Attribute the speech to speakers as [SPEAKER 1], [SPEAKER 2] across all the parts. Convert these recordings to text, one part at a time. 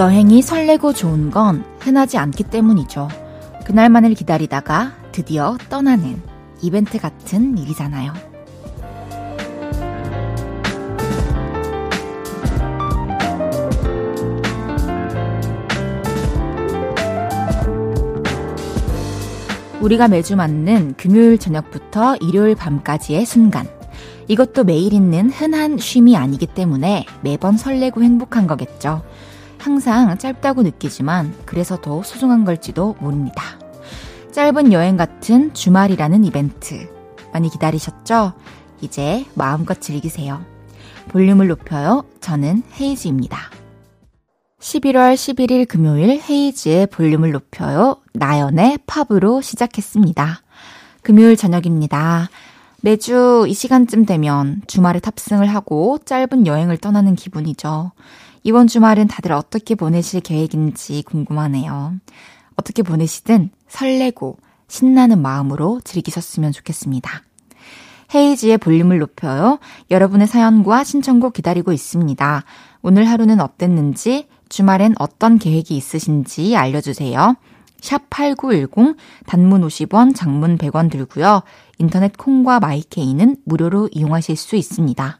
[SPEAKER 1] 여행이 설레고 좋은 건 흔하지 않기 때문이죠. 그날만을 기다리다가 드디어 떠나는 이벤트 같은 일이잖아요. 우리가 매주 맞는 금요일 저녁부터 일요일 밤까지의 순간. 이것도 매일 있는 흔한 쉼이 아니기 때문에 매번 설레고 행복한 거겠죠. 항상 짧다고 느끼지만 그래서 더 소중한 걸지도 모릅니다. 짧은 여행 같은 주말이라는 이벤트. 많이 기다리셨죠? 이제 마음껏 즐기세요. 볼륨을 높여요. 저는 헤이즈입니다. 11월 11일 금요일 헤이즈의 볼륨을 높여요. 나연의 팝으로 시작했습니다. 금요일 저녁입니다. 매주 이 시간쯤 되면 주말에 탑승을 하고 짧은 여행을 떠나는 기분이죠. 이번 주말은 다들 어떻게 보내실 계획인지 궁금하네요. 어떻게 보내시든 설레고 신나는 마음으로 즐기셨으면 좋겠습니다. 헤이지의 볼륨을 높여요. 여러분의 사연과 신청곡 기다리고 있습니다. 오늘 하루는 어땠는지, 주말엔 어떤 계획이 있으신지 알려주세요. 샵 8910, 단문 50원, 장문 100원 들고요. 인터넷 콩과 마이케이는 무료로 이용하실 수 있습니다.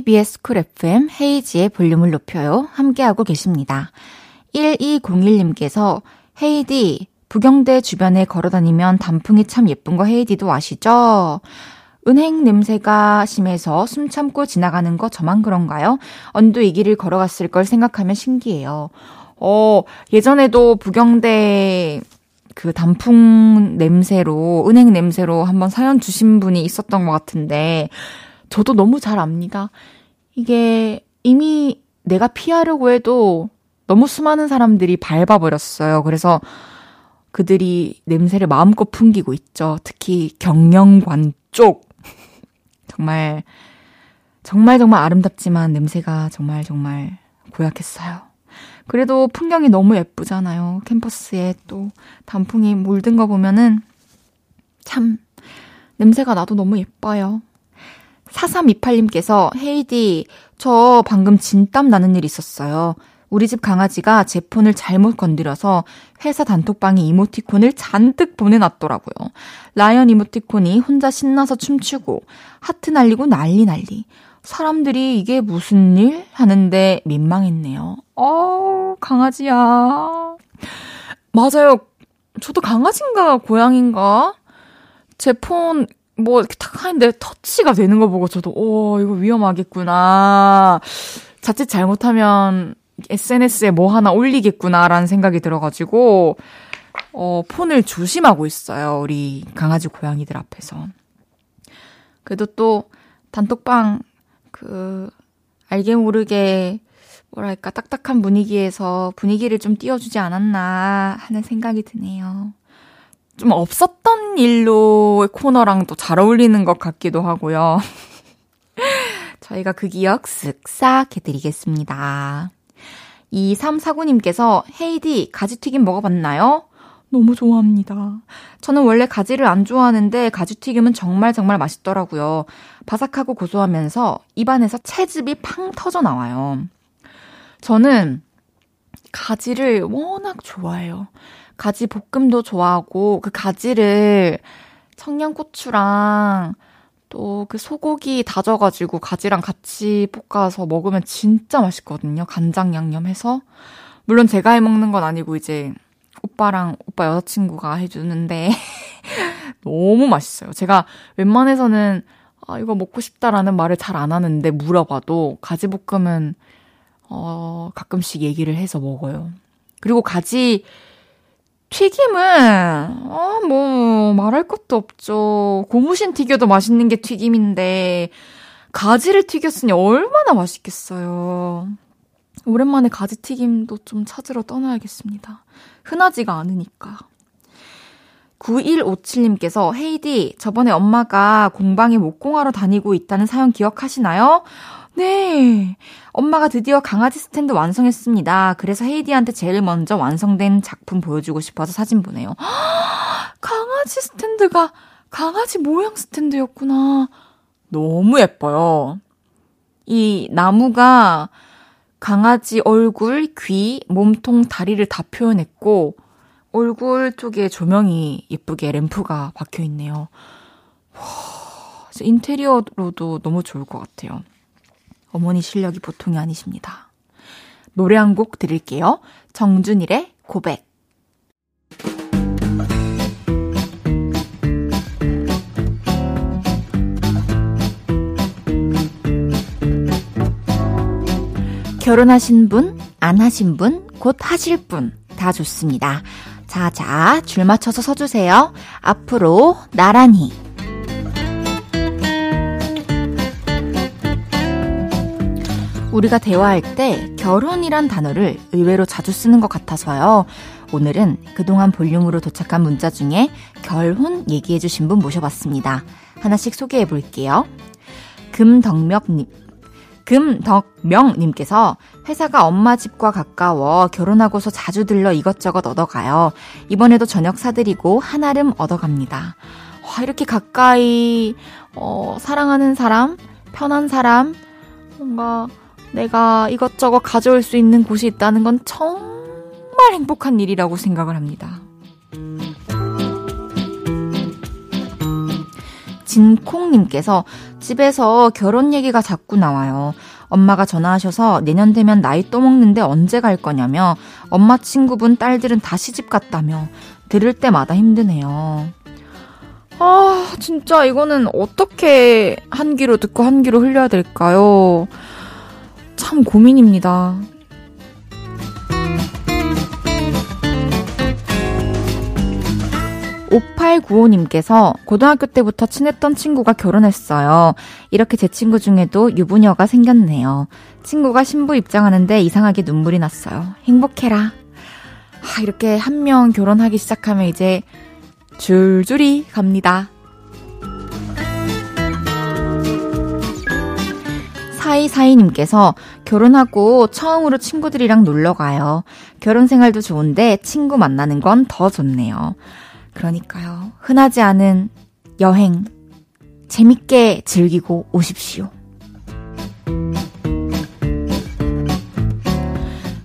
[SPEAKER 1] KBS 쿨 FM 헤이즈의 볼륨을 높여요. 함께하고 계십니다. 1201님께서 헤이디, 부경대 주변에 걸어다니면 단풍이 참 예쁜 거 헤이디도 아시죠? 은행 냄새가 심해서 숨 참고 지나가는 거 저만 그런가요? 언니도 이 길을 걸어갔을 걸 생각하면 신기해요. 어, 예전에도 부경대 그 단풍 냄새로, 은행 냄새로 한번 사연 주신 분이 있었던 것 같은데, 저도 너무 잘 압니다. 이게 이미 내가 피하려고 해도 너무 수많은 사람들이 밟아버렸어요. 그래서 그들이 냄새를 마음껏 풍기고 있죠. 특히 경영관 쪽. 정말, 정말 정말 아름답지만 냄새가 정말 정말 고약했어요. 그래도 풍경이 너무 예쁘잖아요. 캠퍼스에 또 단풍이 물든 거 보면은 참 냄새가 나도 너무 예뻐요. 4328님께서 헤이디, 저 방금 진땀 나는 일 있었어요. 우리 집 강아지가 제 폰을 잘못 건드려서 회사 단톡방에 이모티콘을 잔뜩 보내놨더라고요. 라이언 이모티콘이 혼자 신나서 춤추고 하트 날리고 난리 난리. 사람들이 이게 무슨 일? 하는데 민망했네요. 어, 강아지야. 맞아요. 저도 강아지인가 고양인가? 제 폰 뭐 이렇게 탁 하는데 터치가 되는 거 보고 저도 오 이거 위험하겠구나. 자칫 잘못하면 SNS에 뭐 하나 올리겠구나라는 생각이 들어가지고 어 폰을 조심하고 있어요. 우리 강아지 고양이들 앞에서. 그래도 또 단톡방 그 알게 모르게 뭐랄까 딱딱한 분위기에서 분위기를 좀 띄워주지 않았나 하는 생각이 드네요. 좀 없었던 일로의 코너랑 또잘 어울리는 것 같기도 하고요. 저희가 그 기억 쓱싹 해드리겠습니다. 2349님께서 헤이디 가지튀김 먹어봤나요? 너무 좋아합니다. 저는 원래 가지를 안 좋아하는데 가지튀김은 정말 정말 맛있더라고요. 바삭하고 고소하면서 입안에서 채즙이 팡 터져 나와요. 저는 가지를 워낙 좋아해요. 가지 볶음도 좋아하고 그 가지를 청양고추랑 또 그 소고기 다져가지고 가지랑 같이 볶아서 먹으면 진짜 맛있거든요. 간장 양념해서. 물론 제가 해 먹는 건 아니고 이제 오빠랑 오빠 여자친구가 해주는데 너무 맛있어요. 제가 웬만해서는 아, 이거 먹고 싶다라는 말을 잘 안 하는데 물어봐도 가지볶음은 어, 가끔씩 얘기를 해서 먹어요. 그리고 가지 튀김은, 아, 뭐, 말할 것도 없죠. 고무신 튀겨도 맛있는 게 튀김인데, 가지를 튀겼으니 얼마나 맛있겠어요. 오랜만에 가지 튀김도 좀 찾으러 떠나야겠습니다. 흔하지가 않으니까. 9157님께서 헤이디, 저번에 엄마가 공방에 목공하러 다니고 있다는 사연 기억하시나요? 네. 엄마가 드디어 강아지 스탠드 완성했습니다. 그래서 헤이디한테 제일 먼저 완성된 작품 보여주고 싶어서 사진 보내요. 강아지 스탠드가 강아지 모양 스탠드였구나. 너무 예뻐요. 이 나무가 강아지 얼굴, 귀, 몸통, 다리를 다 표현했고, 얼굴 쪽에 조명이 예쁘게 램프가 박혀 있네요. 와, 인테리어로도 너무 좋을 것 같아요. 어머니 실력이 보통이 아니십니다. 노래 한 곡 드릴게요. 정준일의 고백. 결혼하신 분, 안 하신 분, 곧 하실 분, 다 좋습니다. 자, 자, 줄 맞춰서 서주세요. 앞으로 나란히. 우리가 대화할 때 결혼이란 단어를 의외로 자주 쓰는 것 같아서요. 오늘은 그동안 볼륨으로 도착한 문자 중에 결혼 얘기해주신 분 모셔봤습니다. 하나씩 소개해 볼게요. 금덕명님, 금덕명님께서 회사가 엄마 집과 가까워 결혼하고서 자주 들러 이것저것 얻어가요. 이번에도 저녁 사드리고 한아름 얻어갑니다. 와, 이렇게 가까이, 어, 사랑하는 사람, 편한 사람, 뭔가 내가 이것저것 가져올 수 있는 곳이 있다는 건 정말 행복한 일이라고 생각을 합니다. 진콩님께서 집에서 결혼 얘기가 자꾸 나와요. 엄마가 전화하셔서 내년 되면 나이 또 먹는데 언제 갈 거냐며 엄마 친구분 딸들은 다 시집 갔다며 들을 때마다 힘드네요. 아, 진짜 이거는 어떻게 한 귀로 듣고 한 귀로 흘려야 될까요? 참 고민입니다. 5895님께서 고등학교 때부터 친했던 친구가 결혼했어요. 이렇게 제 친구 중에도 유부녀가 생겼네요. 친구가 신부 입장하는데 이상하게 눈물이 났어요. 행복해라. 아, 이렇게 한 명 결혼하기 시작하면 이제 줄줄이 갑니다. 사이사이님께서 결혼하고 처음으로 친구들이랑 놀러 가요. 결혼 생활도 좋은데 친구 만나는 건 더 좋네요. 그러니까요. 흔하지 않은 여행 재밌게 즐기고 오십시오.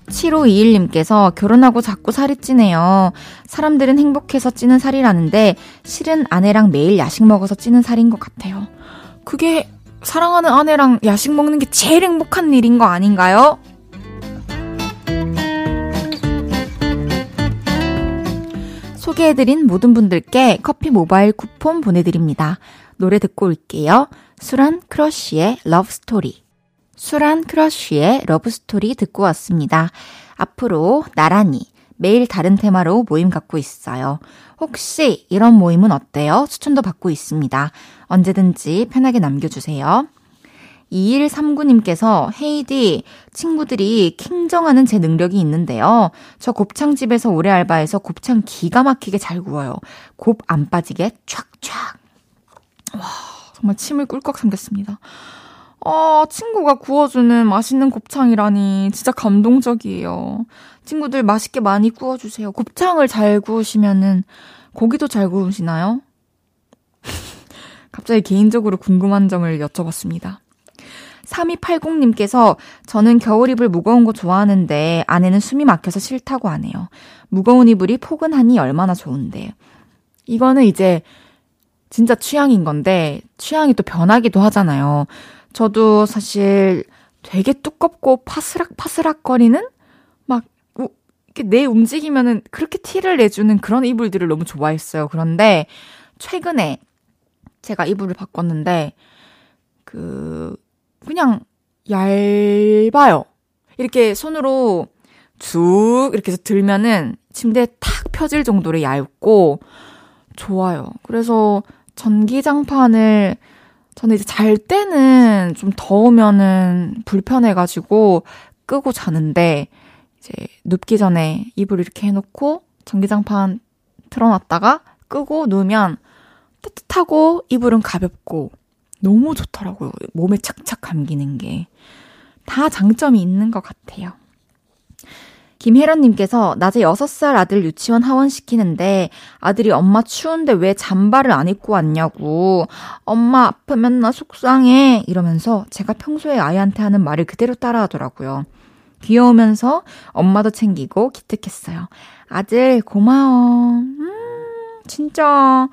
[SPEAKER 1] 7521님께서 결혼하고 자꾸 살이 찌네요. 사람들은 행복해서 찌는 살이라는데 실은 아내랑 매일 야식 먹어서 찌는 살인 것 같아요. 그게 사랑하는 아내랑 야식 먹는 게 제일 행복한 일인 거 아닌가요? 소개해드린 모든 분들께 커피 모바일 쿠폰 보내드립니다. 노래 듣고 올게요. 수란 크러쉬의 Love Story. 수란 크러쉬의 Love Story 듣고 왔습니다. 앞으로 나란히 매일 다른 테마로 모임 갖고 있어요. 혹시 이런 모임은 어때요? 추천도 받고 있습니다. 언제든지 편하게 남겨주세요. 2139님께서 헤이디 친구들이 킹정하는 제 능력이 있는데요. 저 곱창집에서 오래 알바해서 곱창 기가 막히게 잘 구워요. 곱 안 빠지게 촥촥. 와 정말 침을 꿀꺽 삼겼습니다. 아, 친구가 구워주는 맛있는 곱창이라니 진짜 감동적이에요. 친구들 맛있게 많이 구워주세요. 곱창을 잘 구우시면은 고기도 잘 구우시나요? 갑자기 개인적으로 궁금한 점을 여쭤봤습니다. 3280님께서 저는 겨울 이불 무거운 거 좋아하는데 아내는 숨이 막혀서 싫다고 하네요. 무거운 이불이 포근하니 얼마나 좋은데. 이거는 이제 진짜 취향인 건데 취향이 또 변하기도 하잖아요. 저도 사실 되게 두껍고 파스락파스락 거리는 막 내 움직이면은 그렇게 티를 내주는 그런 이불들을 너무 좋아했어요. 그런데 최근에 제가 이불을 바꿨는데 그 그냥 얇아요. 이렇게 손으로 쭉 이렇게 해서 들면은 침대에 탁 펴질 정도로 얇고 좋아요. 그래서 전기장판을 저는 이제 잘 때는 좀 더우면은 불편해가지고 끄고 자는데 이제 눕기 전에 이불 이렇게 해놓고 전기장판 틀어놨다가 끄고 누우면 따뜻하고 이불은 가볍고 너무 좋더라고요. 몸에 착착 감기는 게. 다 장점이 있는 것 같아요. 김혜련님께서 낮에 6살 아들 유치원 하원시키는데 아들이 엄마 추운데 왜 잠바를 안 입고 왔냐고 엄마 아프면 나 속상해 이러면서 제가 평소에 아이한테 하는 말을 그대로 따라 하더라고요. 귀여우면서 엄마도 챙기고 기특했어요. 아들 고마워. 음, 진짜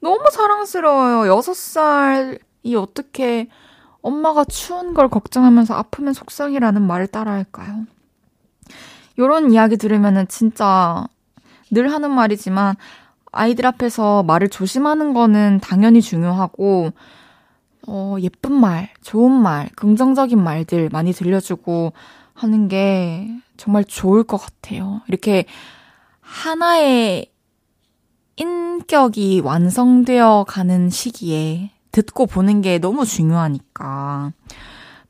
[SPEAKER 1] 너무 사랑스러워요. 6살이 어떻게 엄마가 추운 걸 걱정하면서 아프면 속상이라는 말을 따라 할까요? 요런 이야기 들으면은 진짜 늘 하는 말이지만 아이들 앞에서 말을 조심하는 거는 당연히 중요하고 어, 예쁜 말, 좋은 말, 긍정적인 말들 많이 들려주고 하는 게 정말 좋을 것 같아요. 이렇게 하나의 인격이 완성되어 가는 시기에 듣고 보는 게 너무 중요하니까.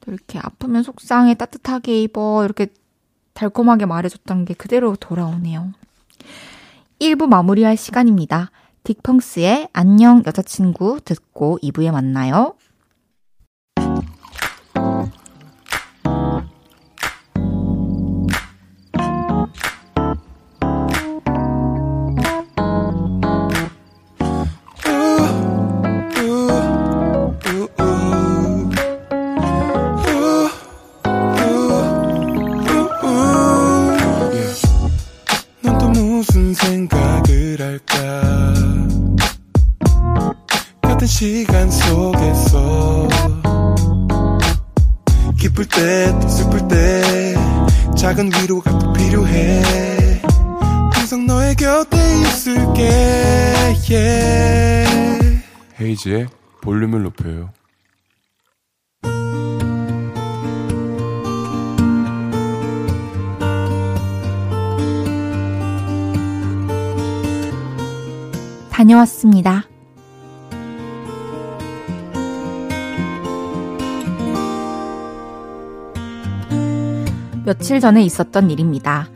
[SPEAKER 1] 또 이렇게 아프면 속상해, 따뜻하게 입어, 이렇게 달콤하게 말해줬던 게 그대로 돌아오네요. 1부 마무리할 시간입니다. 딕펑스의 안녕 여자친구 듣고 2부에 만나요.
[SPEAKER 2] 헤이지의 볼륨을 높여요.
[SPEAKER 1] 다녀왔습니다. 며칠 전에 있었던 일입니다.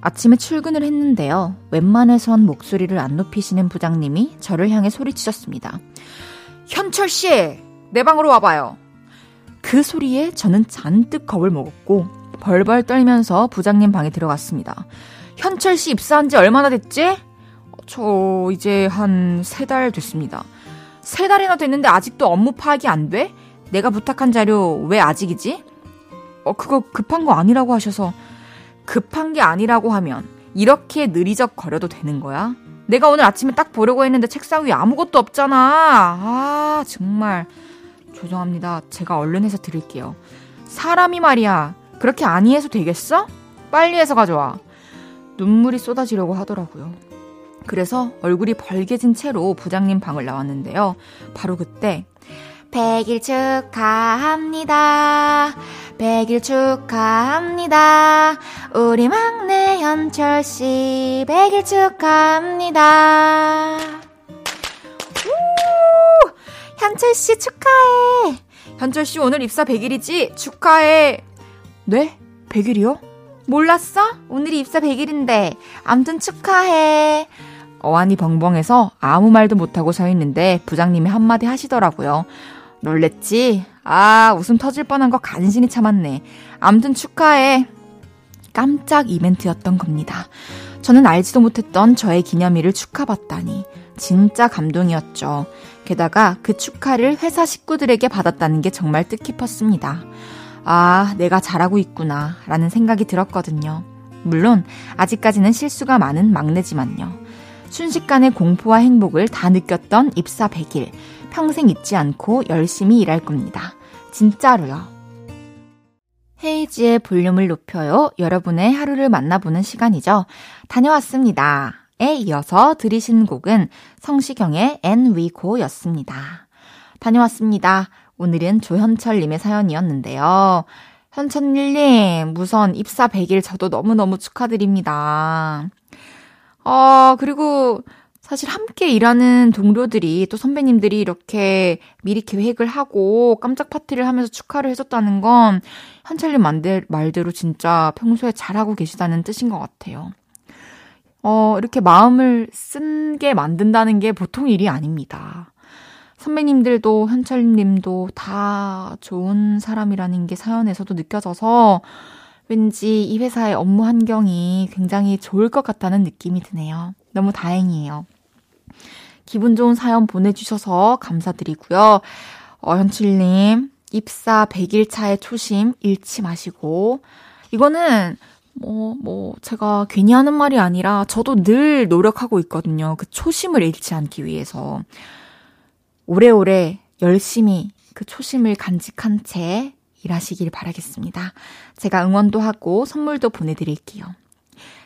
[SPEAKER 1] 아침에 출근을 했는데요. 웬만해선 목소리를 안 높이시는 부장님이 저를 향해 소리치셨습니다. 현철 씨, 내 방으로 와봐요. 그 소리에 저는 잔뜩 겁을 먹었고 벌벌 떨면서 부장님 방에 들어갔습니다. 현철 씨 입사한 지 얼마나 됐지? 어, 저 이제 한 세 달 됐습니다. 세 달이나 됐는데 아직도 업무 파악이 안 돼? 내가 부탁한 자료 왜 아직이지? 어, 그거 급한 거 아니라고 하셔서 급한 게 아니라고 하면 이렇게 느리적 거려도 되는 거야? 내가 오늘 아침에 딱 보려고 했는데 책상 위에 아무것도 없잖아. 아, 정말. 죄송합니다. 제가 얼른 해서 드릴게요. 사람이 말이야. 그렇게 아니 해서 되겠어? 빨리 해서 가져와. 눈물이 쏟아지려고 하더라고요. 그래서 얼굴이 벌개진 채로 부장님 방을 나왔는데요. 바로 그때 100일 축하합니다. 100일 축하합니다. 우리 막내 현철 씨 100일 축하합니다. 우! 현철 씨 축하해. 현철 씨 오늘 입사 100일이지? 축하해. 네? 100일이요? 몰랐어? 오늘이 입사 100일인데. 암튼 축하해. 어안이 벙벙해서 아무 말도 못하고 서 있는데 부장님이 한마디 하시더라고요. 놀랬지? 아, 웃음 터질 뻔한 거 간신히 참았네. 암튼 축하해. 깜짝 이벤트였던 겁니다. 저는 알지도 못했던 저의 기념일을 축하받다니. 진짜 감동이었죠. 게다가 그 축하를 회사 식구들에게 받았다는 게 정말 뜻깊었습니다. 아, 내가 잘하고 있구나. 라는 생각이 들었거든요. 물론, 아직까지는 실수가 많은 막내지만요. 순식간에 공포와 행복을 다 느꼈던 입사 100일. 평생 잊지 않고 열심히 일할 겁니다. 진짜로요. 헤이즈의 볼륨을 높여요. 여러분의 하루를 만나보는 시간이죠. 다녀왔습니다. 에 이어서 들으신 곡은 성시경의 And We Go였습니다. 다녀왔습니다. 오늘은 조현철님의 사연이었는데요. 현철님, 우선 입사 100일 저도 너무너무 축하드립니다. 어, 그리고 사실 함께 일하는 동료들이 또 선배님들이 이렇게 미리 계획을 하고 깜짝 파티를 하면서 축하를 해줬다는 건 현철님 말대로 진짜 평소에 잘하고 계시다는 뜻인 것 같아요. 어, 이렇게 마음을 쓴 게 만든다는 게 보통 일이 아닙니다. 선배님들도 현철님도 다 좋은 사람이라는 게 사연에서도 느껴져서 왠지 이 회사의 업무 환경이 굉장히 좋을 것 같다는 느낌이 드네요. 너무 다행이에요. 기분 좋은 사연 보내주셔서 감사드리고요. 어, 현칠님, 입사 100일 차의 초심 잃지 마시고, 이거는 뭐, 뭐, 제가 괜히 하는 말이 아니라 저도 늘 노력하고 있거든요. 그 초심을 잃지 않기 위해서. 오래오래 열심히 그 초심을 간직한 채 일하시길 바라겠습니다. 제가 응원도 하고 선물도 보내드릴게요.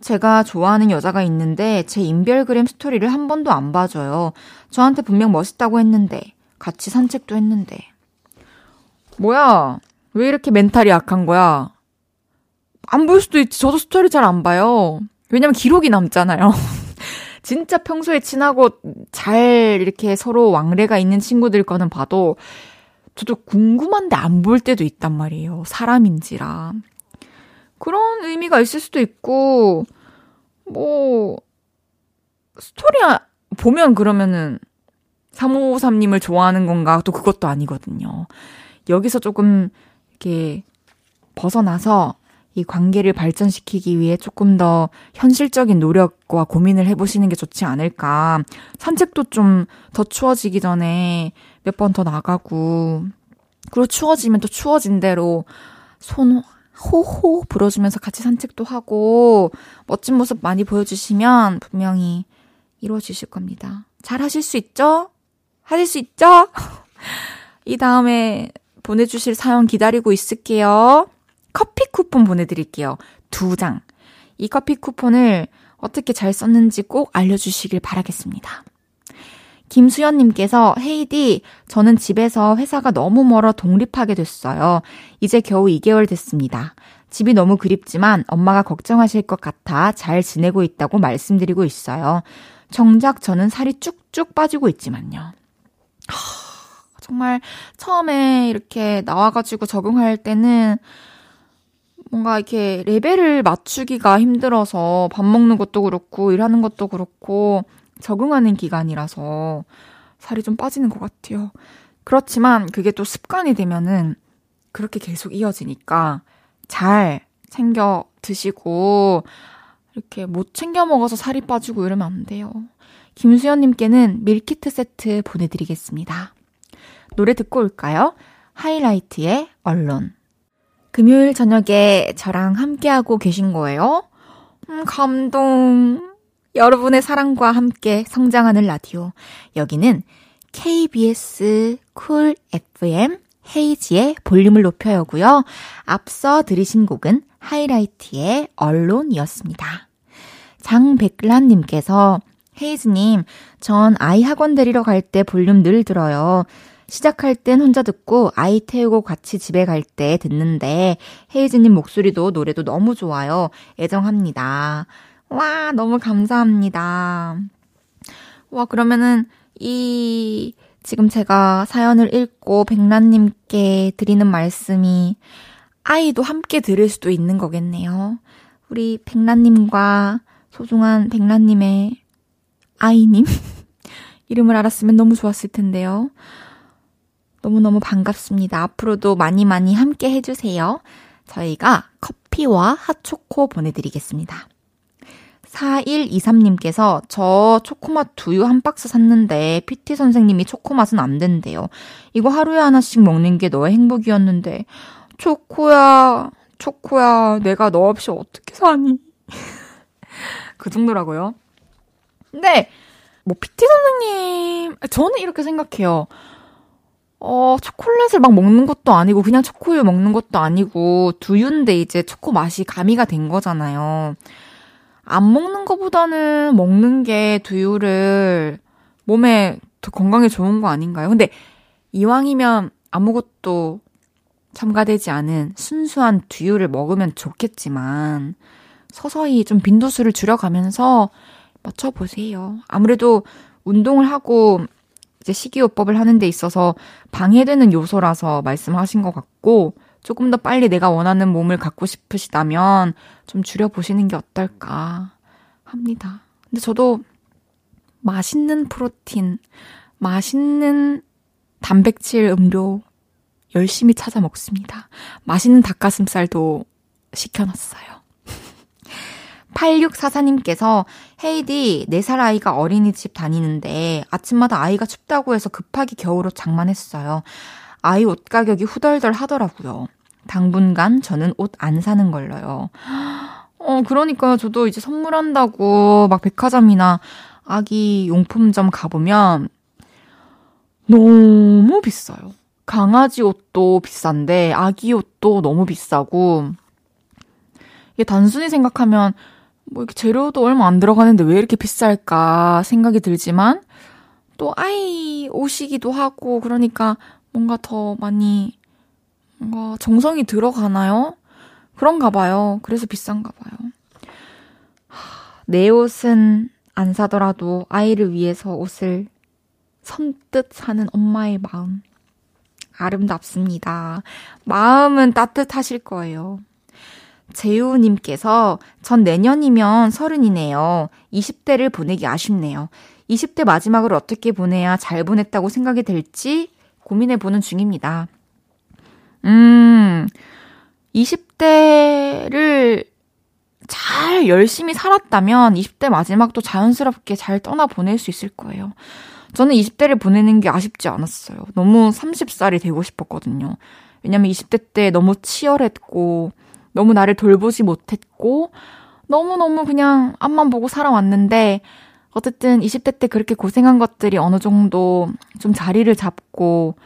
[SPEAKER 1] 제가 좋아하는 여자가 있는데 제 인별그램 스토리를 한 번도 안 봐줘요. 저한테 분명 멋있다고 했는데 같이 산책도 했는데. 뭐야? 왜 이렇게 멘탈이 약한 거야? 안 볼 수도 있지. 저도 스토리 잘 안 봐요. 왜냐면 기록이 남잖아요. 진짜 평소에 친하고 잘 이렇게 서로 왕래가 있는 친구들 거는 봐도 저도 궁금한데 안 볼 때도 있단 말이에요. 사람인지라. 그런 의미가 있을 수도 있고, 뭐, 스토리 보면 그러면은 3553님을 좋아하는 건가? 또 그것도 아니거든요. 여기서 조금 이렇게 벗어나서 이 관계를 발전시키기 위해 조금 더 현실적인 노력과 고민을 해보시는 게 좋지 않을까. 산책도 좀 더 추워지기 전에 몇 번 더 나가고, 그리고 추워지면 또 추워진 대로 손 호호 불어주면서 같이 산책도 하고, 멋진 모습 많이 보여주시면 분명히 이루어지실 겁니다. 잘 하실 수 있죠? 하실 수 있죠? 이 다음에 보내주실 사연 기다리고 있을게요. 커피 쿠폰 보내드릴게요. 두 장. 이 커피 쿠폰을 어떻게 잘 썼는지 꼭 알려주시길 바라겠습니다. 김수연님께서 헤이디, 저는 집에서 회사가 너무 멀어 독립하게 됐어요. 이제 겨우 2개월 됐습니다. 집이 너무 그립지만 엄마가 걱정하실 것 같아 잘 지내고 있다고 말씀드리고 있어요. 정작 저는 살이 쭉쭉 빠지고 있지만요. 하, 정말 처음에 이렇게 나와가지고 적응할 때는 뭔가 이렇게 레벨을 맞추기가 힘들어서 밥 먹는 것도 그렇고 일하는 것도 그렇고 적응하는 기간이라서 살이 좀 빠지는 것 같아요. 그렇지만 그게 또 습관이 되면은 그렇게 계속 이어지니까 잘 챙겨 드시고 이렇게 못 챙겨 먹어서 살이 빠지고 이러면 안 돼요. 김수현님께는 밀키트 세트 보내드리겠습니다. 노래 듣고 올까요? 하이라이트의 언론. 금요일 저녁에 저랑 함께하고 계신 거예요? 음, 감동. 여러분의 사랑과 함께 성장하는 라디오. 여기는 KBS 쿨 FM 헤이즈의 볼륨을 높여요고요. 앞서 들으신 곡은 하이라이트의 Alone이었습니다. 장백란님께서 헤이즈님, 전 아이 학원 데리러 갈 때 볼륨 늘 들어요. 시작할 땐 혼자 듣고 아이 태우고 같이 집에 갈 때 듣는데 헤이즈님 목소리도 노래도 너무 좋아요. 애정합니다. 와, 너무 감사합니다. 와, 그러면은 이 지금 제가 사연을 읽고 백란님께 드리는 말씀이 아이도 함께 들을 수도 있는 거겠네요. 우리 백란님과 소중한 백란님의 아이님 이름을 알았으면 너무 좋았을 텐데요. 너무너무 반갑습니다. 앞으로도 많이 많이 함께 해주세요. 저희가 커피와 핫초코 보내드리겠습니다. 4123님께서 저 초코맛 두유 한 박스 샀는데 PT 선생님이 초코맛은 안 된대요. 이거 하루에 하나씩 먹는 게 너의 행복이었는데 초코야 초코야 내가 너 없이 어떻게 사니? 그 정도라고요. 근데, 뭐, PT 선생님, 저는 이렇게 생각해요. 어, 초콜릿을 막 먹는 것도 아니고, 그냥 초코우유 먹는 것도 아니고, 두유인데 이제 초코 맛이 가미가 된 거잖아요. 안 먹는 것보다는 먹는 게 두유를 몸에 더 건강에 좋은 거 아닌가요? 근데 이왕이면 아무것도 첨가되지 않은 순수한 두유를 먹으면 좋겠지만, 서서히 좀 빈도수를 줄여가면서 맞춰보세요. 아무래도 운동을 하고 이제 식이요법을 하는 데 있어서 방해되는 요소라서 말씀하신 것 같고, 조금 더 빨리 내가 원하는 몸을 갖고 싶으시다면 좀 줄여보시는 게 어떨까 합니다. 근데 저도 맛있는 프로틴, 맛있는 단백질 음료 열심히 찾아 먹습니다. 맛있는 닭가슴살도 시켜놨어요. 8644님께서 헤이디 4살 아이가 어린이집 다니는데 아침마다 아이가 춥다고 해서 급하게 겨울옷 장만했어요. 아이 옷 가격이 후덜덜 하더라고요. 당분간 저는 옷 안 사는 걸로요. 어, 그러니까요. 저도 이제 선물한다고 막 백화점이나 아기 용품점 가보면 너무 비싸요. 강아지 옷도 비싼데 아기 옷도 너무 비싸고 이게 단순히 생각하면 뭐 이렇게 재료도 얼마 안 들어가는데 왜 이렇게 비쌀까 생각이 들지만 또 아이 옷이기도 하고 그러니까 뭔가 더 많이 뭔가 정성이 들어가나요? 그런가 봐요. 그래서 비싼가 봐요. 내 옷은 안 사더라도 아이를 위해서 옷을 선뜻 사는 엄마의 마음. 아름답습니다. 마음은 따뜻하실 거예요. 재우님께서 전 내년이면 서른이네요. 20대를 보내기 아쉽네요. 20대 마지막을 어떻게 보내야 잘 보냈다고 생각이 될지 고민해 보는 중입니다. 음, 20대를 잘 열심히 살았다면 20대 마지막도 자연스럽게 잘 떠나 보낼 수 있을 거예요. 저는 20대를 보내는 게 아쉽지 않았어요. 너무 30살이 되고 싶었거든요. 왜냐면 20대 때 너무 치열했고, 너무 나를 돌보지 못했고, 너무너무 그냥 앞만 보고 살아왔는데, 어쨌든 20대 때 그렇게 고생한 것들이 어느 정도 좀 자리를 잡고,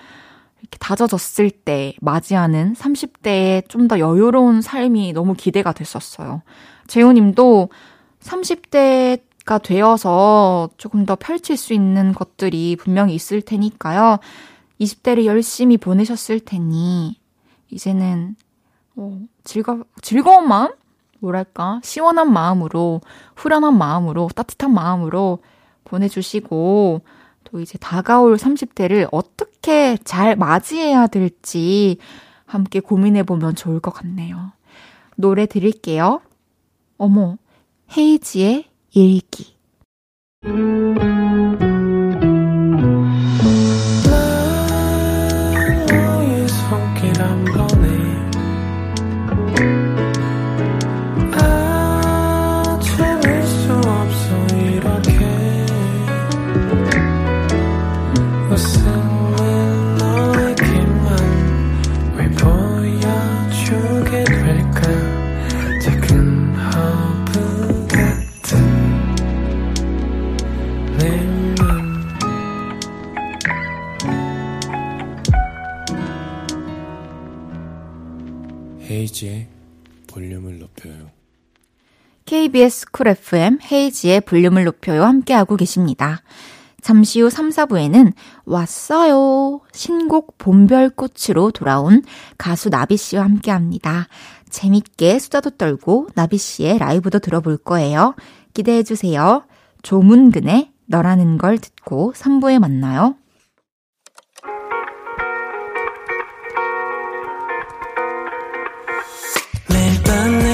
[SPEAKER 1] 이렇게 다져졌을 때 맞이하는 30대의 좀 더 여유로운 삶이 너무 기대가 됐었어요. 재우님도 30대가 되어서 조금 더 펼칠 수 있는 것들이 분명히 있을 테니까요. 20대를 열심히 보내셨을 테니, 이제는, 어, 즐거, 즐거운 마음? 뭐랄까, 시원한 마음으로, 후련한 마음으로, 따뜻한 마음으로 보내주시고, 또 이제 다가올 30대를 어떻게 잘 맞이해야 될지 함께 고민해 보면 좋을 것 같네요. 노래 드릴게요. 어머, 헤이지의 일기.
[SPEAKER 2] 헤이즈의 볼륨을 높여요.
[SPEAKER 1] KBS 쿨 FM 헤이즈의 볼륨을 높여요 함께하고 계십니다. 잠시 후 3, 4부에는 왔어요. 신곡 봄별꽃으로 돌아온 가수 나비 씨와 함께 합니다. 재밌게 수다도 떨고 나비 씨의 라이브도 들어볼 거예요. 기대해 주세요. 조문근의 너라는 걸 듣고 3부에 만나요.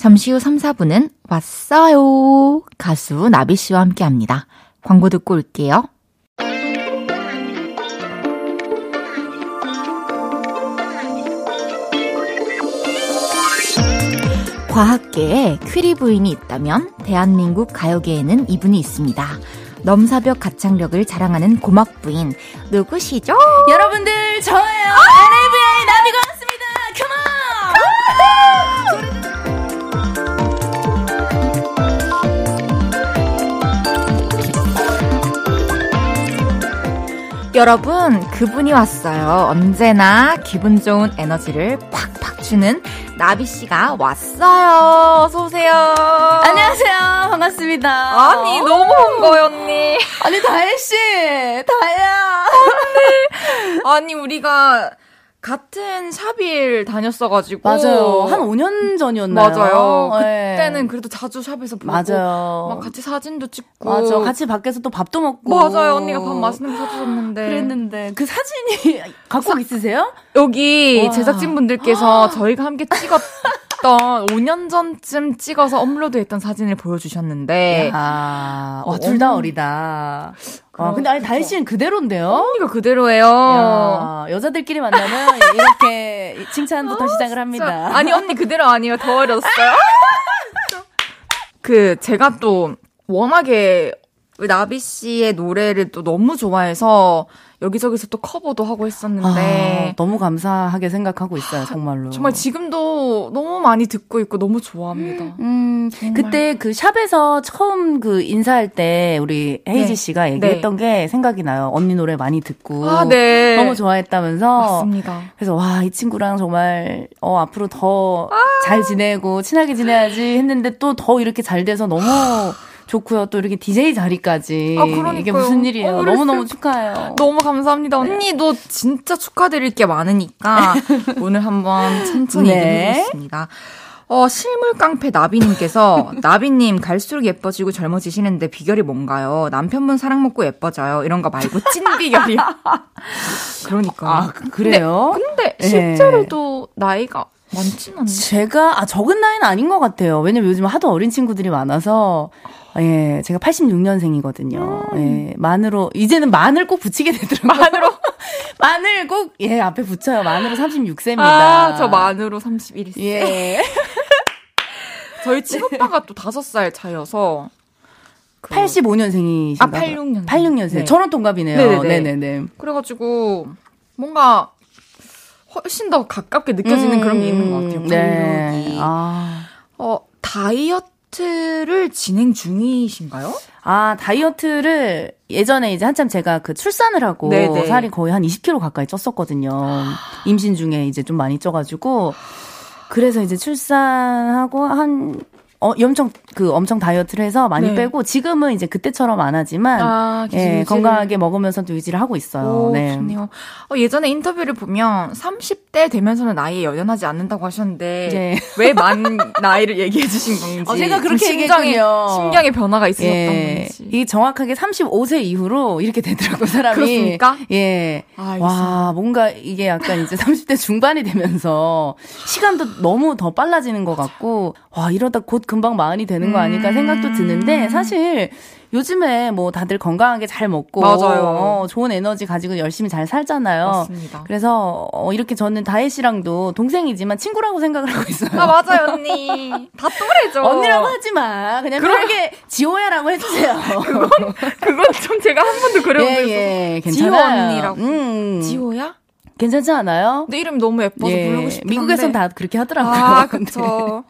[SPEAKER 1] 잠시 후 3, 4분은 왔어요. 가수 나비 씨와 함께 합니다. 광고 듣고 올게요. 과학계에 퀴리 부인이 있다면 대한민국 가요계에는 이분이 있습니다. 넘사벽 가창력을 자랑하는 고막 부인 누구시죠?
[SPEAKER 3] 여러분들 저예요.
[SPEAKER 1] 여러분, 그분이 왔어요. 언제나 기분 좋은 에너지를 팍팍 주는 나비 씨가 왔어요. 어서 오세요.
[SPEAKER 3] 안녕하세요. 반갑습니다.
[SPEAKER 1] 아니, 너무 반가워요, 언니.
[SPEAKER 3] 아니, 다혜 씨. 다혜야.
[SPEAKER 1] 언니. 아니, 우리가 같은 샵일 다녔어가지고.
[SPEAKER 3] 맞아요. 한 5년 전이었나요?
[SPEAKER 1] 맞아요. 네. 그때는 그래도 자주 샵에서 보고.
[SPEAKER 3] 맞아요.
[SPEAKER 1] 막 같이 사진도 찍고.
[SPEAKER 3] 맞아. 같이 밖에서 또 밥도 먹고.
[SPEAKER 1] 맞아요. 언니가 밥 맛있는 거 사주셨는데.
[SPEAKER 3] 그랬는데. 그 사진이 갖고 사, 있으세요?
[SPEAKER 1] 여기 와. 제작진분들께서 저희가 함께 찍었 했던 5년 전쯤 찍어서 업로드했던 사진을 보여주셨는데
[SPEAKER 3] 아, 와, 둘 다 어리다. 아, 근데 아니 다혜 씨는 그대로인데요?
[SPEAKER 1] 언니가 그대로예요. 야,
[SPEAKER 3] 여자들끼리 만나면 이렇게 칭찬부터 아, 시작을 합니다.
[SPEAKER 1] 아니 언니 그대로 아니에요. 더 어렸어요. 그 제가 또 워낙에 나비 씨의 노래를 또 너무 좋아해서 여기저기서 또 커버도 하고 했었는데
[SPEAKER 3] 아, 너무 감사하게 생각하고 있어요, 정말로.
[SPEAKER 1] 정말 지금도 너무 많이 듣고 있고 너무 좋아합니다.
[SPEAKER 3] 음, 그때 그 샵에서 처음 그 인사할 때 우리 헤이지 네. 씨가 얘기했던 네. 게 생각이 나요. 언니 노래 많이 듣고 아, 네. 너무 좋아했다면서.
[SPEAKER 1] 맞습니다.
[SPEAKER 3] 그래서 와, 이 친구랑 정말 어 앞으로 더잘 아~ 지내고 친하게 지내야지 했는데 또 더 이렇게 잘 돼서 너무 좋고요. 또 이렇게 DJ 자리까지. 아, 그러니까요. 이게 무슨 일이에요. 어, 너무너무 축하해요.
[SPEAKER 1] 너무 감사합니다. 언니도 진짜 축하드릴 게 많으니까 오늘 한번 천천히 네. 해보겠습니다. 어, 실물 깡패 나비님께서, 나비님 갈수록 예뻐지고 젊어지시는데 비결이 뭔가요? 남편분 사랑 먹고 예뻐져요. 이런 거 말고 찐 비결이요. 그러니까.
[SPEAKER 3] 아, 그래요?
[SPEAKER 1] 근데, 근데 실제로도 네. 나이가 많진 않네.
[SPEAKER 3] 제가, 아, 적은 나이는 아닌 것 같아요. 왜냐면 요즘 하도 어린 친구들이 많아서. 예, 제가 86년생이거든요. 음. 예, 만으로, 이제는 만을 꼭 붙이게 되더라고요.
[SPEAKER 1] 만으로?
[SPEAKER 3] 만을 꼭, 예, 앞에 붙여요. 만으로 36세입니다.
[SPEAKER 1] 아, 저 만으로 31세.
[SPEAKER 3] 예.
[SPEAKER 1] 저희 친오빠가 또 5살 차여서.
[SPEAKER 3] 그... 85년생이신가?
[SPEAKER 1] 아, 86년생.
[SPEAKER 3] 86년생. 네. 저랑 동갑이네요. 네네네. 네네네.
[SPEAKER 1] 그래가지고, 뭔가, 훨씬 더 가깝게 느껴지는 음, 그런 게 있는 것 같아요. 네. 아. 어, 다이어트 다이어트를 진행 중이신가요?
[SPEAKER 3] 아, 다이어트를 예전에 이제 한참 제가 그 출산을 하고 네네. 살이 거의 한 20kg 가까이 쪘었거든요. 임신 중에 이제 좀 많이 쪄가지고. 그래서 이제 출산하고 한 어, 엄청 그 엄청 다이어트를 해서 많이 네. 빼고 지금은 이제 그때처럼 안 하지만 아, 예, 건강하게 먹으면서 도 유지를 하고 있어요.
[SPEAKER 1] 오, 네. 좋네요. 어, 예전에 인터뷰를 보면 30대 되면서는 나이에 연연하지 않는다고 하셨는데 네. 왜만 나이를 얘기해 주신 건지.
[SPEAKER 3] 어, 제가 그렇게 심장에
[SPEAKER 1] 심경의 변화가 있으셨던 예, 건지.
[SPEAKER 3] 이 정확하게 35세 이후로 이렇게 되더라고요, 사람이.
[SPEAKER 1] 그렇습니까?
[SPEAKER 3] 예. 아, 와, 뭔가 이게 약간 이제 30대 중반이 되면서 시간도 너무 더 빨라지는 것 같고 와, 이러다 곧 금방 마흔이 되는 거 아닐까 생각도 드는데 사실 요즘에 뭐 다들 건강하게 잘 먹고 맞아요. 어, 좋은 에너지 가지고 열심히 잘 살잖아요.
[SPEAKER 1] 맞습니다.
[SPEAKER 3] 그래서 어, 이렇게 저는 다혜 씨랑도 동생이지만 친구라고 생각을 하고 있어요.
[SPEAKER 1] 아 맞아요 언니. 다 또래죠.
[SPEAKER 3] 언니라고 하지 마. 그냥 그럼... 편하게 지호야라고 해주세요.
[SPEAKER 1] 그건 그건 좀 제가 한 번도 그려본 적
[SPEAKER 3] 예, 예, 괜찮아요.
[SPEAKER 1] 지호 언니라고. 음. 지호야?
[SPEAKER 3] 괜찮지 않아요?
[SPEAKER 1] 내 이름 너무 예뻐서 예, 부르고 싶은데
[SPEAKER 3] 미국에선 다 그렇게 하더라고요.
[SPEAKER 1] 아, 그쵸.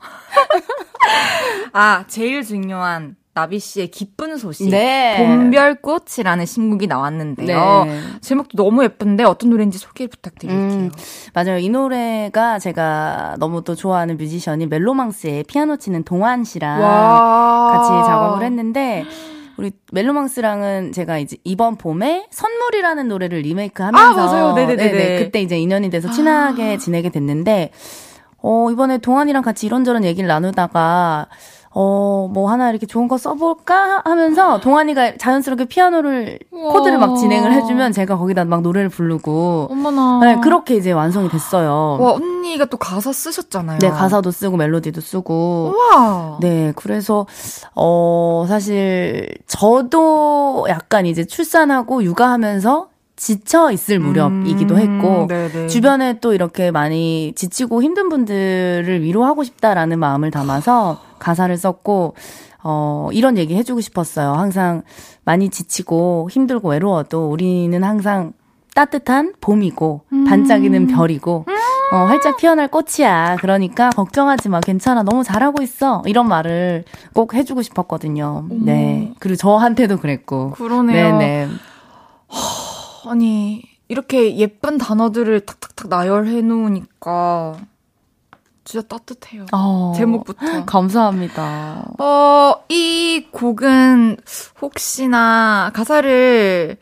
[SPEAKER 1] 아, 제일 중요한 나비 씨의 기쁜 소식. 네. 봄별꽃이라는 신곡이 나왔는데요. 네. 제목도 너무 예쁜데 어떤 노래인지 소개 부탁드릴게요. 음,
[SPEAKER 3] 맞아요. 이 노래가 제가 너무 또 좋아하는 뮤지션인 멜로망스의 피아노 치는 동환 씨랑 와. 같이 작업을 했는데 우리 멜로망스랑은 제가 이제 이번 봄에 선물이라는 노래를 리메이크 하면서 아,
[SPEAKER 1] 맞아요. 네네네. 네네.
[SPEAKER 3] 그때 이제 인연이 돼서 친하게 아. 지내게 됐는데 어, 이번에 동환이랑 같이 이런저런 얘기를 나누다가 어, 뭐 하나 이렇게 좋은 거 써볼까 하면서 동환이가 자연스럽게 피아노를 우와. 코드를 막 진행을 해주면 제가 거기다 막 노래를 부르고.
[SPEAKER 1] 어머나.
[SPEAKER 3] 네, 그렇게 이제 완성이 됐어요.
[SPEAKER 1] 와, 언니가 또 가사 쓰셨잖아요.
[SPEAKER 3] 네, 가사도 쓰고 멜로디도 쓰고.
[SPEAKER 1] 우와.
[SPEAKER 3] 네, 그래서, 어, 사실 저도 약간 이제 출산하고 육아하면서 지쳐 있을 무렵이기도 음, 했고 음, 주변에 또 이렇게 많이 지치고 힘든 분들을 위로하고 싶다라는 마음을 담아서 가사를 썼고 어 이런 얘기 해주고 싶었어요. 항상 많이 지치고 힘들고 외로워도 우리는 항상 따뜻한 봄이고 음. 반짝이는 별이고 어, 활짝 피어날 꽃이야. 그러니까 걱정하지 마. 괜찮아. 너무 잘하고 있어. 이런 말을 꼭 해주고 싶었거든요. 네. 그리고 저한테도 그랬고.
[SPEAKER 1] 그러네요. 네네. 아니, 이렇게 예쁜 단어들을 탁탁탁 나열해 놓으니까 진짜 따뜻해요. 어, 제목부터.
[SPEAKER 3] 감사합니다.
[SPEAKER 1] 어, 이 곡은 혹시나 가사를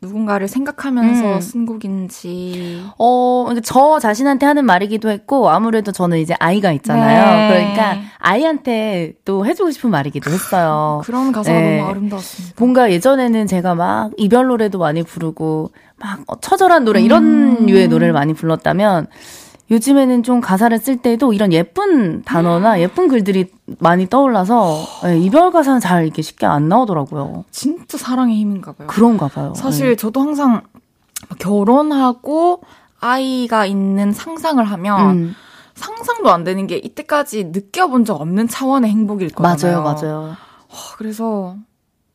[SPEAKER 1] 누군가를 생각하면서 음. 쓴 곡인지.
[SPEAKER 3] 어, 저 자신한테 하는 말이기도 했고, 아무래도 저는 이제 아이가 있잖아요. 네. 그러니까 아이한테 또 해주고 싶은 말이기도 했어요.
[SPEAKER 1] 그런 가사가 네. 너무 아름다웠습니다.
[SPEAKER 3] 뭔가 예전에는 제가 막 이별 노래도 많이 부르고, 막 처절한 노래, 이런 음. 류의 노래를 많이 불렀다면, 요즘에는 좀 가사를 쓸 때도 이런 예쁜 단어나 음. 예쁜 글들이 많이 떠올라서 네, 이별 가사는 잘 이렇게 쉽게 안 나오더라고요.
[SPEAKER 1] 진짜 사랑의 힘인가 봐요.
[SPEAKER 3] 그런가 봐요.
[SPEAKER 1] 사실 네. 저도 항상 결혼하고 아이가 있는 상상을 하면 음. 상상도 안 되는 게 이때까지 느껴본 적 없는 차원의 행복일 거잖아요.
[SPEAKER 3] 맞아요, 맞아요.
[SPEAKER 1] 그래서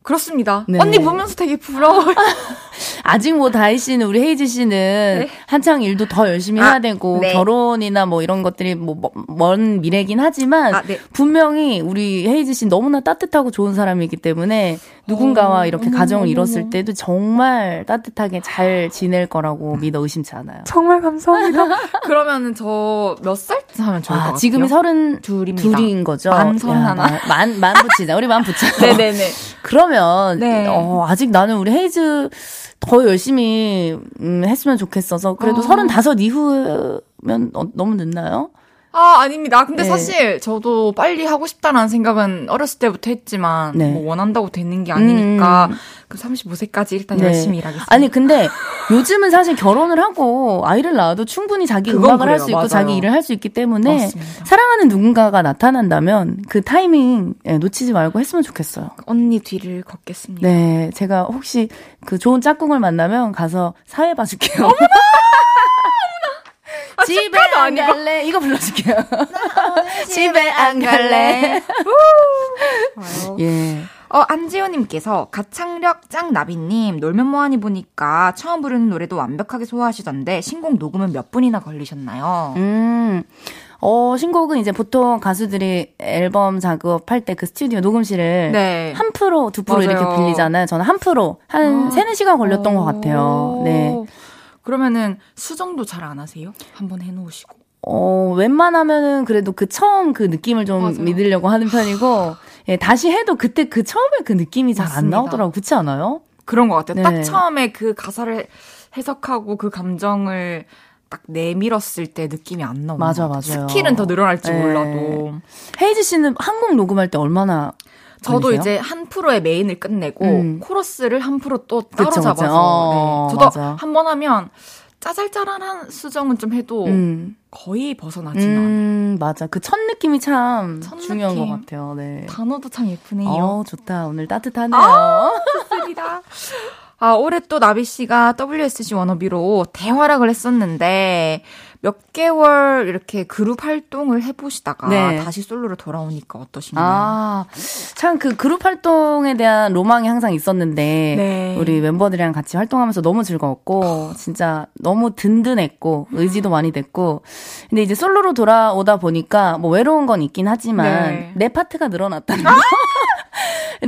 [SPEAKER 1] 그렇습니다. 네. 언니 보면서 되게 부러워요.
[SPEAKER 3] 아직 뭐 다희 씨는 우리 헤이지 씨는 네. 한창 일도 더 열심히 아, 해야 되고 네. 결혼이나 뭐 이런 것들이 뭐 먼 미래긴 하지만 아, 네. 분명히 우리 헤이지 씨 너무나 따뜻하고 좋은 사람이기 때문에 누군가와 어, 이렇게 어머, 가정을 어머, 이뤘을 때도 정말 따뜻하게 잘 지낼 거라고 믿어 의심치 않아요.
[SPEAKER 1] 정말 감사합니다. 그러면은 저몇 살쯤 하면 좋을 아, 것 같아요?
[SPEAKER 3] 지금이 서른 둘인 거죠.
[SPEAKER 1] 만 서른 하나.
[SPEAKER 3] 만, 만 붙이자. 우리 만 붙자.
[SPEAKER 1] 네네네.
[SPEAKER 3] 그러면 네. 어, 아직 나는 우리 헤이즈 더 열심히 음, 했으면 좋겠어서 그래도 서른 다섯 이후면 어, 너무 늦나요?
[SPEAKER 1] 아, 아닙니다. 근데 네. 사실 저도 빨리 하고 싶다라는 생각은 어렸을 때부터 했지만 네. 뭐 원한다고 되는 게 아니니까 음. 그 35세까지 일단 네. 열심히 일하겠습니다.
[SPEAKER 3] 아니 근데 요즘은 사실 결혼을 하고 아이를 낳아도 충분히 자기 음악을 할 수 있고 맞아요. 자기 일을 할 수 있기 때문에 맞습니다. 사랑하는 누군가가 나타난다면 그 타이밍 예, 놓치지 말고 했으면 좋겠어요.
[SPEAKER 1] 언니 뒤를 걷겠습니다.
[SPEAKER 3] 네, 제가 혹시 그 좋은 짝꿍을 만나면 가서 사회 봐줄게요.
[SPEAKER 1] 아, 집에 안 갈래.
[SPEAKER 3] 이거 불러줄게요. 집에 안 갈래.
[SPEAKER 1] 예. 어, 안지호님께서 가창력 짱 나비님 놀면 뭐하니 보니까 처음 부르는 노래도 완벽하게 소화하시던데 신곡 녹음은 몇 분이나 걸리셨나요?
[SPEAKER 3] 음. 어, 신곡은 이제 보통 가수들이 앨범 작업할 때 그 스튜디오 녹음실을 네. 한 프로, 두 프로 맞아요. 이렇게 빌리잖아요. 저는 한 프로, 한 아. 3, 4시간 걸렸던 것 같아요. 네.
[SPEAKER 1] 그러면은 수정도 잘 안 하세요? 한번 해놓으시고.
[SPEAKER 3] 어, 웬만하면은 그래도 그 처음 그 느낌을 좀 맞아요. 믿으려고 하는 편이고, 예, 다시 해도 그때 그 처음에 그 느낌이 잘 안 나오더라고. 그렇지 않아요?
[SPEAKER 1] 그런 것 같아요. 네. 딱 처음에 그 가사를 해석하고 그 감정을 딱 내밀었을 때 느낌이 안 나오는 맞아, 맞아요. 스킬은 더 늘어날지 네. 몰라도.
[SPEAKER 3] 헤이즈 씨는 한곡 녹음할 때 얼마나
[SPEAKER 1] 저도 걸리세요? 이제 한 프로의 메인을 끝내고 음. 코러스를 한 프로 또 따로 그쵸, 잡아서 어, 네. 저도 한 번 하면 짜잘짜잘한 수정은 좀 해도 음. 거의 벗어나진 음, 않아요.
[SPEAKER 3] 맞아. 그 첫 느낌이 참 중요한 느낌. 것 같아요. 네.
[SPEAKER 1] 단어도 참 예쁘네요.
[SPEAKER 3] 어, 좋다. 오늘 따뜻하네요.
[SPEAKER 1] 아, 좋습니다. 아, 올해 또 나비 씨가 WSG 워너비로 대활약을 했었는데 몇 개월 이렇게 그룹 활동을 해보시다가 네. 다시 솔로로 돌아오니까 어떠신가요? 아,
[SPEAKER 3] 참 그 그룹 활동에 대한 로망이 항상 있었는데 네. 우리 멤버들이랑 같이 활동하면서 너무 즐거웠고 진짜 너무 든든했고 의지도 많이 됐고 근데 이제 솔로로 돌아오다 보니까 뭐 외로운 건 있긴 하지만 네. 내 파트가 늘어났다는 거.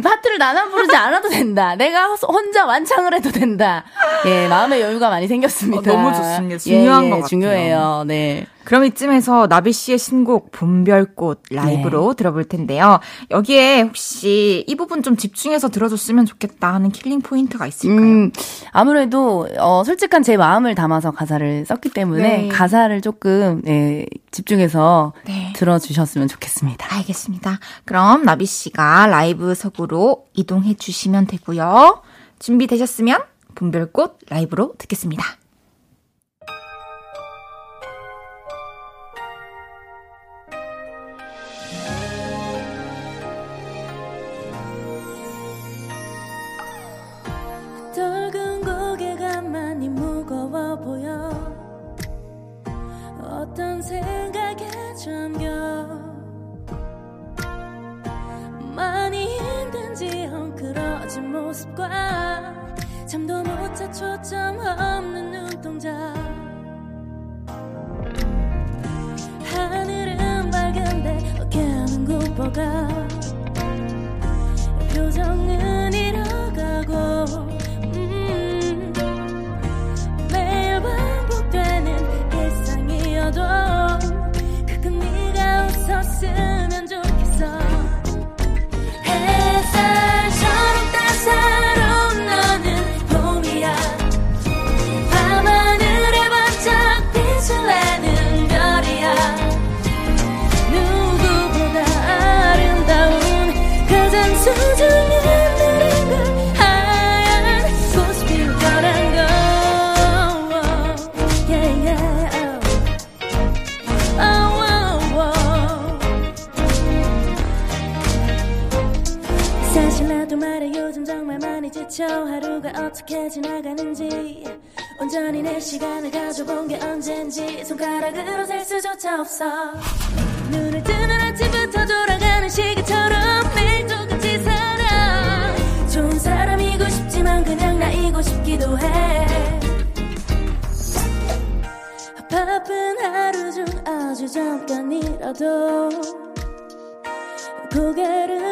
[SPEAKER 3] 파트를 나눠 부르지 않아도 된다. 내가 혼자 완창을 해도 된다. 예, 마음의 여유가 많이 생겼습니다.
[SPEAKER 4] 어, 너무 좋습니다. 중요한 예, 예, 것 같아요.
[SPEAKER 3] 중요해요. 네.
[SPEAKER 4] 그럼 이쯤에서 나비 씨의 신곡 봄별꽃 라이브로 네. 들어볼 텐데요. 여기에 혹시 이 부분 좀 집중해서 들어줬으면 좋겠다 하는 killing point가 있을까요? 음,
[SPEAKER 3] 아무래도 어, 솔직한 제 마음을 담아서 가사를 썼기 때문에 네. 가사를 조금 네, 집중해서 네. 들어주셨으면 좋겠습니다.
[SPEAKER 4] 알겠습니다. 그럼 나비 씨가 라이브석으로 이동해 주시면 되고요. 준비되셨으면 봄별꽃 라이브로 듣겠습니다. 모습과 잠도 못 자 초점 없는 눈동자. 하늘은 밝은데 어깨는 굽어가. 표정은 잃어가고 언젠지 손가락으로 셀 수조차 없어. 눈을 뜨는 아침부터 돌아가는 시계처럼 매일 똑같이 살아. 좋은 사람이고 싶지만 그냥 나이고 싶기도 해. 바쁜 하루 중 아주 잠깐이라도 고개를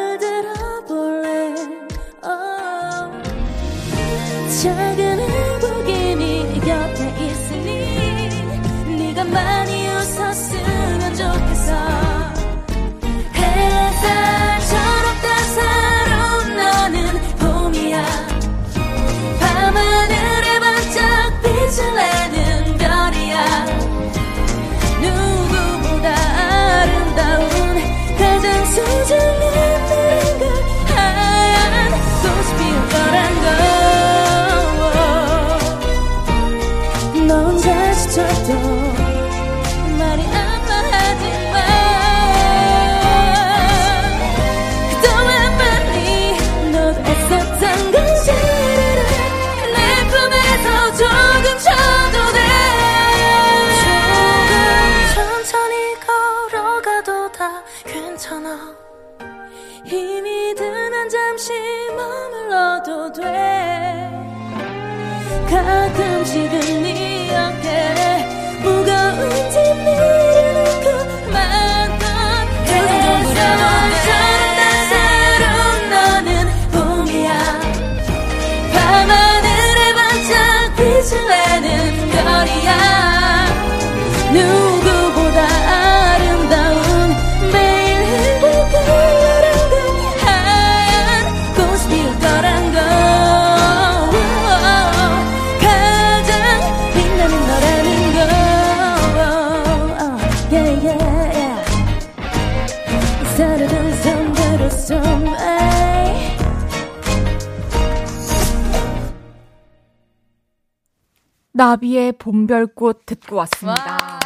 [SPEAKER 4] 나비의 봄별꽃 듣고 왔습니다. 와.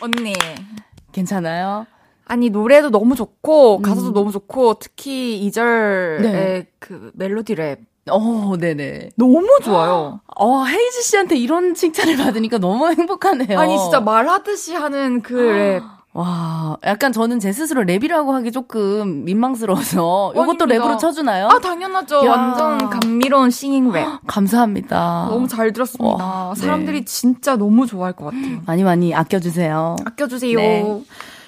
[SPEAKER 4] 언니.
[SPEAKER 3] 괜찮아요?
[SPEAKER 4] 아니, 노래도 너무 좋고, 가사도 음. 너무 좋고, 특히 2절의 네. 그 멜로디 랩.
[SPEAKER 3] 어, 네네.
[SPEAKER 4] 너무 좋아요.
[SPEAKER 3] 어, 헤이즈 씨한테 이런 칭찬을 받으니까 너무 행복하네요.
[SPEAKER 4] 아니, 진짜 말하듯이 하는 그 랩.
[SPEAKER 3] 와, 약간 저는 제 스스로 랩이라고 하기 조금 민망스러워서 이것도 랩으로 쳐주나요?
[SPEAKER 4] 아, 당연하죠. 야. 완전 감미로운 싱잉 랩.
[SPEAKER 3] 감사합니다.
[SPEAKER 4] 너무 잘 들었습니다. 와, 사람들이 네. 진짜 너무 좋아할 것 같아요.
[SPEAKER 3] 많이 많이 아껴주세요.
[SPEAKER 4] 아껴주세요. 네.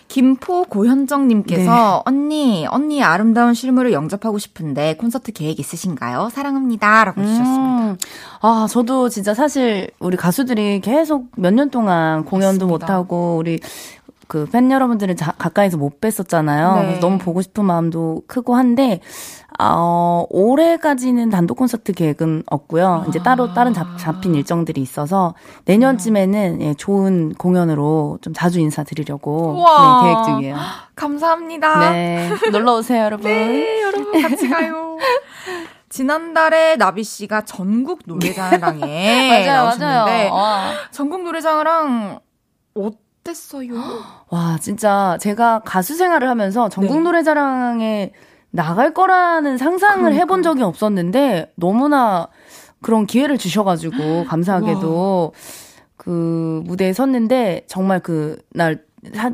[SPEAKER 1] 김포 고현정님께서 네. 언니, 언니 아름다운 실물을 영접하고 싶은데 콘서트 계획 있으신가요? 사랑합니다. 라고 음. 주셨습니다.
[SPEAKER 3] 아, 저도 진짜 사실 우리 가수들이 계속 몇 년 동안 공연도 맞습니다. 못하고 우리 그 팬 여러분들을 자, 가까이서 못 뵀었잖아요. 네. 너무 보고 싶은 마음도 크고 한데 어, 올해까지는 단독 콘서트 계획은 없고요. 이제 따로 다른 잡, 잡힌 일정들이 있어서 내년쯤에는 예, 좋은 공연으로 좀 자주 인사드리려고 네, 계획 중이에요.
[SPEAKER 1] 감사합니다.
[SPEAKER 3] 네, 놀러 오세요, 여러분.
[SPEAKER 1] 네, 여러분 같이 가요. 지난달에 나비 씨가 전국 노래자랑에 맞아요, 나오셨는데 맞아요. 전국 노래자랑 어 땠어요?
[SPEAKER 3] 와, 진짜 제가 가수 생활을 하면서 전국 네. 노래자랑에 나갈 거라는 상상을 그러니까. 해본 적이 없었는데 너무나 그런 기회를 주셔가지고 감사하게도 와. 그 무대에 섰는데 정말 그날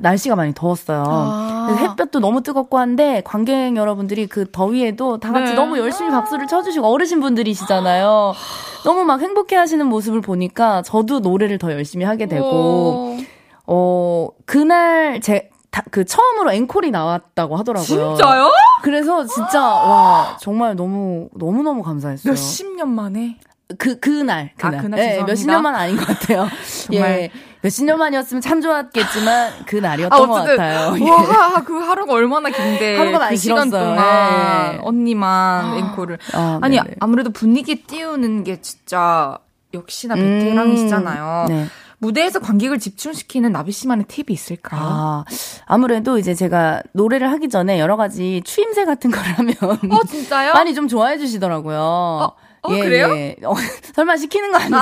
[SPEAKER 3] 날씨가 많이 더웠어요. 아. 햇볕도 너무 뜨겁고 한데 관객 여러분들이 그 더위에도 다 같이 네. 너무 열심히 박수를 쳐주시고 어르신 분들이시잖아요. 너무 막 행복해 하시는 모습을 보니까 저도 노래를 더 열심히 하게 되고, 오. 어, 그날 제, 다, 그 처음으로 앵콜이 나왔다고 하더라고요.
[SPEAKER 1] 진짜요?
[SPEAKER 3] 그래서 진짜 와 정말 너무 너무 너무 감사했어요.
[SPEAKER 1] 몇십 년 만에
[SPEAKER 3] 그 그날 그날, 아, 그날 네, 몇십 년만 아닌 것 같아요. 예. 몇십 년 만이었으면 참 좋았겠지만 그 날이었던 아, 것 같아요.
[SPEAKER 1] 와, 예. 그 하루가 얼마나 긴데.
[SPEAKER 3] 하루가 많이
[SPEAKER 1] 그 시간
[SPEAKER 3] 길었어요.
[SPEAKER 1] 동안 네. 언니만 아. 앵콜을. 아, 니 아무래도 분위기 띄우는 게 진짜 역시나 베테랑이시잖아요. 음, 네. 무대에서 관객을 집중시키는 나비 씨만의 팁이 있을까요?
[SPEAKER 3] 아, 아무래도 이제 제가 노래를 하기 전에 여러 가지 추임새 같은 걸 하면
[SPEAKER 1] 어 진짜요?
[SPEAKER 3] 많이 좀 좋아해 주시더라고요. 어?
[SPEAKER 1] 어, 예, 그래요?
[SPEAKER 3] 예. 어, 설마 시키는 거 아니죠?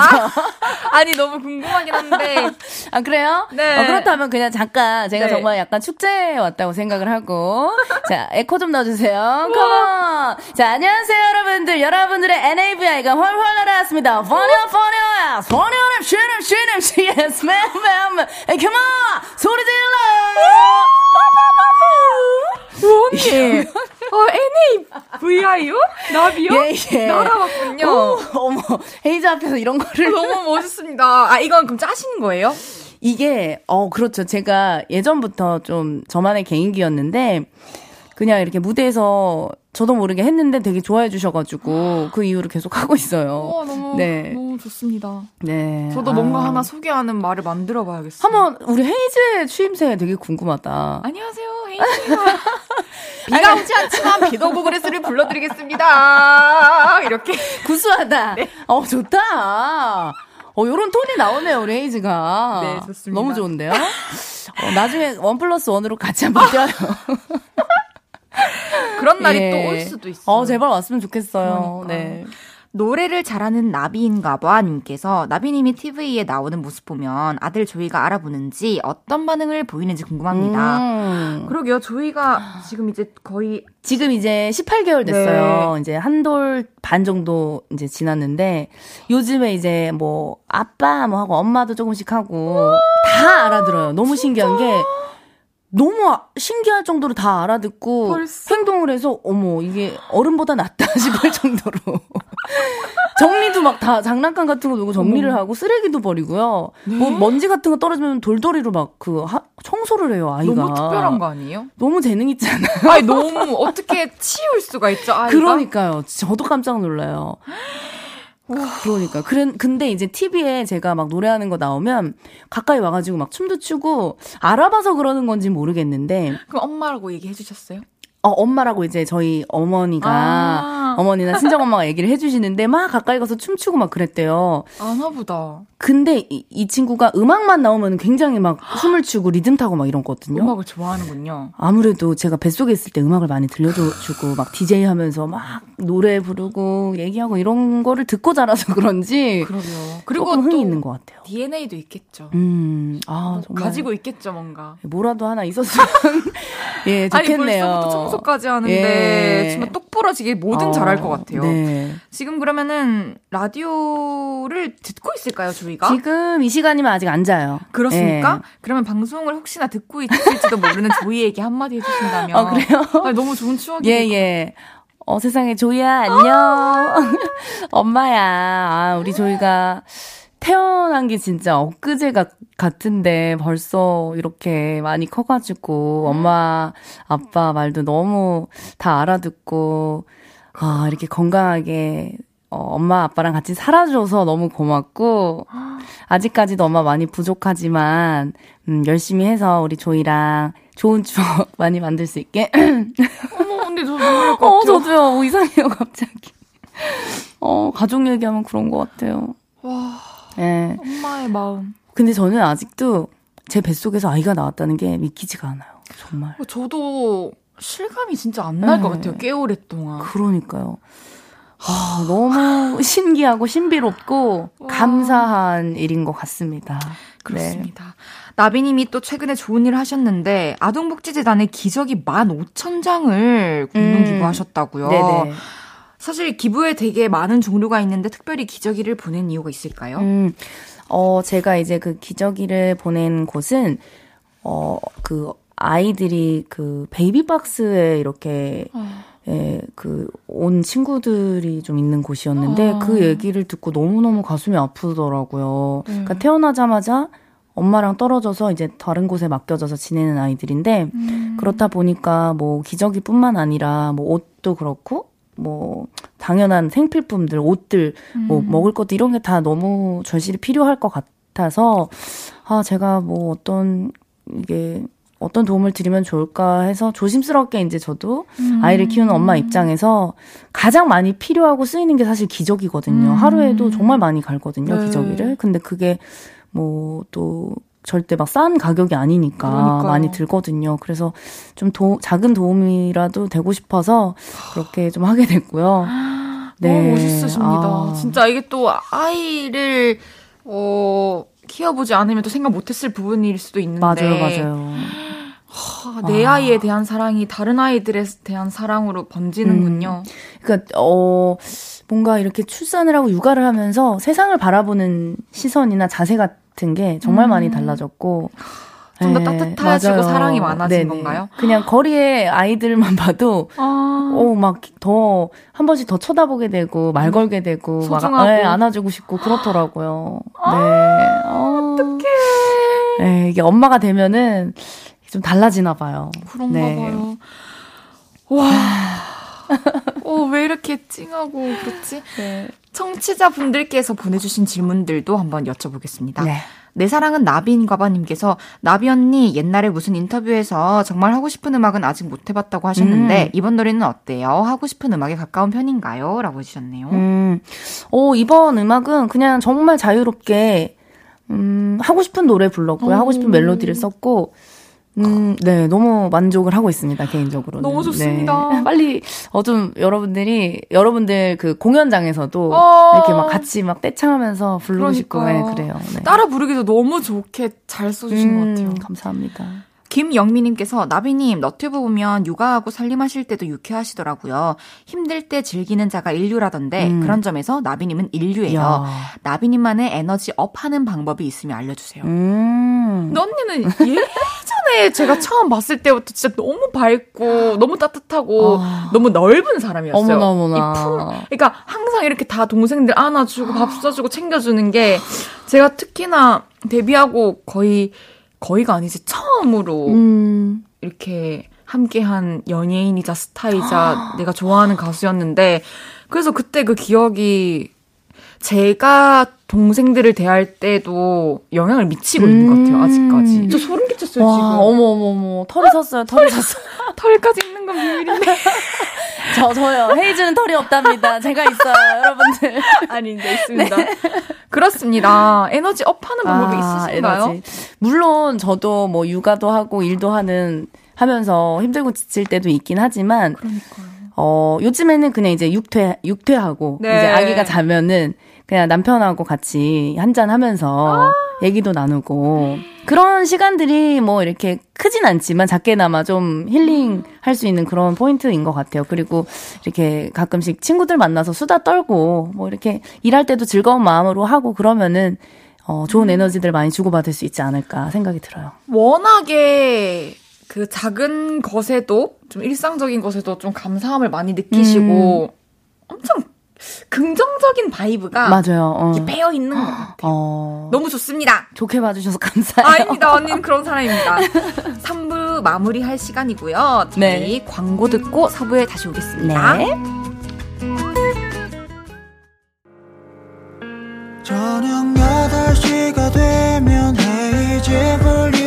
[SPEAKER 1] 아, 니 너무 궁금하긴 한데.
[SPEAKER 3] 아, 그래요? 네. 어, 그렇다면 그냥 잠깐 제가 네. 정말 약간 축제에 왔다고 생각을 하고. 자, 에코 좀 넣어주세요. 컴온! 자, 안녕하세요, 여러분들. 여러분들의 NAVI가 훨훨 날아왔습니다. 퍼니어, 퍼니어야! 퍼니어는 쉬는, 쉬는, 쉬는, 맴, 맴, 에이, 컴온! 소리 질러!
[SPEAKER 1] 언니! 어, NAVI요? 나비요? 예, 예. 날아왔군요. 오,
[SPEAKER 3] 어머, 헤이즈 앞에서 이런 거를.
[SPEAKER 1] 너무 멋있습니다. 아, 이건 그럼 짜신 거예요?
[SPEAKER 3] 이게, 어, 그렇죠. 제가 예전부터 좀 저만의 개인기였는데, 그냥 이렇게 무대에서 저도 모르게 했는데 되게 좋아해 주셔가지고 그 이후로 계속 하고 있어요.
[SPEAKER 1] 와, 너무, 네. 너무 좋습니다. 네. 저도 뭔가 아. 하나 소개하는 말을 만들어 봐야겠어요.
[SPEAKER 3] 한번 우리 헤이즈의 취임새 되게 궁금하다.
[SPEAKER 1] 안녕하세요, 헤이즈예요. 비가 오지 않지만 비도 오고 그레스를 불러드리겠습니다. 이렇게.
[SPEAKER 3] 구수하다. 네. 어, 좋다. 어, 요런 톤이 나오네요, 우리 헤이즈가.
[SPEAKER 1] 네, 좋습니다.
[SPEAKER 3] 너무 좋은데요? 어, 나중에 원 플러스 원으로 같이 한번 뛰어요.
[SPEAKER 1] 그런 날이 예. 또올 수도 있어요.
[SPEAKER 3] 어, 제발 왔으면 좋겠어요. 그러니까. 네.
[SPEAKER 1] 노래를 잘하는 나비인가봐 님께서 나비님이 TV에 나오는 모습 보면 아들 조이가 알아보는지 어떤 반응을 보이는지 궁금합니다. 음. 그러게요. 조이가 지금 이제 거의
[SPEAKER 3] 지금 이제 18개월 됐어요. 네. 이제 한 돌 반 정도 이제 지났는데 요즘에 이제 뭐 아빠 뭐 하고 엄마도 조금씩 하고 다 알아들어요. 너무 진짜? 신기한 게 너무 신기할 정도로 다 알아듣고 벌써? 행동을 해서 어머 이게 어른보다 낫다 싶을 정도로 정리도 막 다 장난감 같은 거 두고 정리를 어머. 하고 쓰레기도 버리고요. 네? 뭐 먼지 같은 거 떨어지면 돌돌이로 막 그 청소를 해요 아이가.
[SPEAKER 1] 너무 특별한 거 아니에요?
[SPEAKER 3] 너무 재능 있잖아요.
[SPEAKER 1] 아니 너무 어떻게 치울 수가 있죠 아이가?
[SPEAKER 3] 그러니까요. 저도 깜짝 놀라요. 그러니까. 그래, 근데 이제 TV에 제가 막 노래하는 거 나오면 가까이 와가지고 막 춤도 추고 알아봐서 그러는 건지 모르겠는데.
[SPEAKER 1] 그럼 엄마라고 얘기해 주셨어요?
[SPEAKER 3] 어, 엄마라고 이제 저희 어머니가, 아~ 어머니나 친정엄마가 얘기를 해주시는데 막 가까이 가서 춤추고 막 그랬대요.
[SPEAKER 1] 아나 보다.
[SPEAKER 3] 근데 이, 이 친구가 음악만 나오면 굉장히 막 춤을 추고 리듬 타고 막 이런 거거든요.
[SPEAKER 1] 음악을 좋아하는군요.
[SPEAKER 3] 아무래도 제가 뱃속에 있을 때 음악을 많이 들려주고 막 DJ 하면서 막 노래 부르고 얘기하고 이런 거를 듣고 자라서 그런지.
[SPEAKER 1] 그러게요.
[SPEAKER 3] 그리고 흥이 있는 것 같아요.
[SPEAKER 1] DNA도 있겠죠.
[SPEAKER 3] 음, 아,
[SPEAKER 1] 정말. 가지고 있겠죠, 뭔가.
[SPEAKER 3] 뭐라도 하나 있었으면. 예, 좋겠네요.
[SPEAKER 1] 아니, 청소까지 하는데. 예. 정말 똑 부러지게 뭐든 어, 잘할 것 같아요. 네. 지금 그러면은 라디오를 듣고 있을까요, 저희가?
[SPEAKER 3] 지금 이 시간이면 아직 안 자요.
[SPEAKER 1] 그렇습니까? 예. 그러면 방송을 혹시나 듣고 있을지도 모르는 조이에게 한마디 해주신다면.
[SPEAKER 3] 어, 그래요?
[SPEAKER 1] 아니, 너무 좋은 추억이에요.
[SPEAKER 3] 예, 예. 어, 세상에, 조이야, 안녕. 엄마야. 아, 우리 조이가 태어난 게 진짜 엊그제가 같은데 벌써 이렇게 많이 커가지고 엄마, 아빠 말도 너무 다 알아듣고, 아, 이렇게 건강하게 어, 엄마 아빠랑 같이 살아줘서 너무 고맙고 아직까지도 엄마 많이 부족하지만 음, 열심히 해서 우리 조이랑 좋은 추억 많이 만들 수 있게.
[SPEAKER 1] 어머, 근데 저 눈물 것 어,
[SPEAKER 3] 저도요. 어, 이상해요, 갑자기. 어, 가족 얘기하면 그런 것 같아요.
[SPEAKER 1] 와. 예. 네. 엄마의 마음.
[SPEAKER 3] 근데 저는 아직도 제 뱃속에서 아이가 나왔다는 게 믿기지가 않아요. 정말.
[SPEAKER 1] 어, 저도 실감이 진짜 안 날것 네. 같아요. 꽤 오랫동안.
[SPEAKER 3] 그러니까요. 아, 너무 신기하고 신비롭고 와. 감사한 일인 것 같습니다.
[SPEAKER 1] 그렇습니다. 네. 나비님이 또 최근에 좋은 일을 하셨는데 아동복지재단에 기저귀 15,000장을 공동 음. 기부하셨다고요. 네네. 사실 기부에 되게 많은 종류가 있는데 특별히 기저귀를 보낸 이유가 있을까요? 음,
[SPEAKER 3] 어, 제가 이제 그 기저귀를 보낸 곳은 어, 그 아이들이 그 베이비박스에 이렇게 어. 예, 그, 온 친구들이 좀 있는 곳이었는데, 어. 그 얘기를 듣고 너무너무 가슴이 아프더라고요. 음. 그러니까 태어나자마자 엄마랑 떨어져서 이제 다른 곳에 맡겨져서 지내는 아이들인데, 음. 그렇다 보니까 뭐 기저귀뿐만 아니라 뭐 옷도 그렇고, 뭐, 당연한 생필품들, 옷들, 뭐 음. 뭐 먹을 것도 이런 게 다 너무 절실히 필요할 것 같아서, 아, 제가 뭐 어떤, 이게 어떤 도움을 드리면 좋을까 해서 조심스럽게 이제 저도 음. 아이를 키우는 엄마 입장에서 가장 많이 필요하고 쓰이는 게 사실 기저귀거든요. 음. 하루에도 정말 많이 갈거든요, 네. 기저귀를. 근데 그게 뭐 또 절대 막 싼 가격이 아니니까 그러니까요. 많이 들거든요. 그래서 좀 도, 작은 도움이라도 되고 싶어서 그렇게 좀 하게 됐고요.
[SPEAKER 1] 네. 너무 멋있으십니다. 아. 진짜 이게 또 아이를 어 키워보지 않으면 또 생각 못했을 부분일 수도 있는데
[SPEAKER 3] 맞아요, 맞아요.
[SPEAKER 1] 내 아. 이에 대한 사랑이 다른 아이들에 대한 사랑으로 번지는군요. 음.
[SPEAKER 3] 그러니까 어 뭔가 이렇게 출산을 하고 육아를 하면서 세상을 바라보는 시선이나 자세 같은 게 정말 음. 많이 달라졌고
[SPEAKER 1] 좀더 네, 따뜻해지고 맞아요. 사랑이 많아진 네네. 건가요?
[SPEAKER 3] 그냥 거리에 아이들만 봐도 아. 어막 더 한 번씩 더 쳐다보게 되고 말 음. 걸게 되고
[SPEAKER 1] 소중하고. 막 네,
[SPEAKER 3] 안아주고 싶고 그렇더라고요.
[SPEAKER 1] 아, 네. 어. 어떡해.
[SPEAKER 3] 네, 이게 엄마가 되면은 좀 달라지나 봐요.
[SPEAKER 1] 그런가 네. 봐요. 와. 어, 왜 이렇게 찡하고 그렇지? 네. 청취자분들께서 보내주신 질문들도 한번 여쭤보겠습니다. 네. 내 사랑은 나비인가봐님께서 나비 언니 옛날에 무슨 인터뷰에서 정말 하고 싶은 음악은 아직 못 해봤다고 하셨는데 음. 이번 노래는 어때요? 하고 싶은 음악에 가까운 편인가요? 라고 해주셨네요. 음.
[SPEAKER 3] 오, 이번 음악은 그냥 정말 자유롭게 음, 하고 싶은 노래 불렀고요. 오. 하고 싶은 멜로디를 썼고 음, 네, 너무 만족을 하고 있습니다, 개인적으로.
[SPEAKER 1] 너무 좋습니다.
[SPEAKER 3] 네. 빨리, 어, 좀, 여러분들이, 여러분들 그 공연장에서도 어~ 이렇게 막 같이 막 떼창하면서 부르고 싶고, 네, 그래요. 네.
[SPEAKER 1] 따라 부르기도 너무 좋게 잘 써주신 음, 것 같아요.
[SPEAKER 3] 감사합니다.
[SPEAKER 1] 김영미님께서 나비님 너튜브 보면 육아하고 살림하실 때도 유쾌하시더라고요. 힘들 때 즐기는 자가 인류라던데 음. 그런 점에서 나비님은 인류예요. 야. 나비님만의 에너지 업하는 방법이 있으면 알려주세요. 음. 언니는 예전에 제가 처음 봤을 때부터 진짜 너무 밝고 너무 따뜻하고 아. 너무 넓은 사람이었어요.
[SPEAKER 3] 어머나 어머나.
[SPEAKER 1] 품, 그러니까 항상 이렇게 다 동생들 안아주고 밥 써주고 챙겨주는 게 제가 특히나 데뷔하고 거의 거의가 아니지 처음으로 음. 이렇게 함께한 연예인이자 스타이자 내가 좋아하는 가수였는데 그래서 그때 그 기억이 제가 동생들을 대할 때도 영향을 미치고 있는 것 같아요, 아직까지. 음. 저 소름 끼쳤어요, 와, 지금.
[SPEAKER 3] 어머, 어머, 어머. 털이 섰어요, 털이 섰어요.
[SPEAKER 1] 털까지 있는 건 비밀인데.
[SPEAKER 3] 저, 저요. 헤이즈는 털이 없답니다. 제가 있어요, 여러분들.
[SPEAKER 1] 아니, 이제 있습니다. 네. 그렇습니다. 에너지 업하는 방법이 아, 있으신가요? 에너지.
[SPEAKER 3] 물론, 저도 뭐 육아도 하고 일도 하는, 하면서 힘들고 지칠 때도 있긴 하지만.
[SPEAKER 1] 그러니까요.
[SPEAKER 3] 어, 요즘에는 그냥 이제 육퇴, 육퇴하고, 네. 이제 아기가 자면은, 그냥 남편하고 같이 한잔 하면서 아~ 얘기도 나누고 그런 시간들이 뭐 이렇게 크진 않지만 작게나마 좀 힐링 할 수 있는 그런 포인트인 것 같아요. 그리고 이렇게 가끔씩 친구들 만나서 수다 떨고 뭐 이렇게 일할 때도 즐거운 마음으로 하고 그러면은 어, 좋은 음. 에너지들 많이 주고받을 수 있지 않을까 생각이 들어요.
[SPEAKER 1] 워낙에 그 작은 것에도 좀 일상적인 것에도 좀 감사함을 많이 느끼시고 음. 엄청 긍정적인 vibe가
[SPEAKER 3] 맞아요.
[SPEAKER 1] 어. 배어 있는 것 같아요. 어. 너무 좋습니다.
[SPEAKER 3] 좋게 봐주셔서 감사해요.
[SPEAKER 1] 아닙니다. 언니는 그런 사람입니다. 3부 마무리할 시간이고요. 저희 네. 광고 듣고 4부에 다시 오겠습니다. 네. 저녁 8시가 되면 헤이즈 볼륨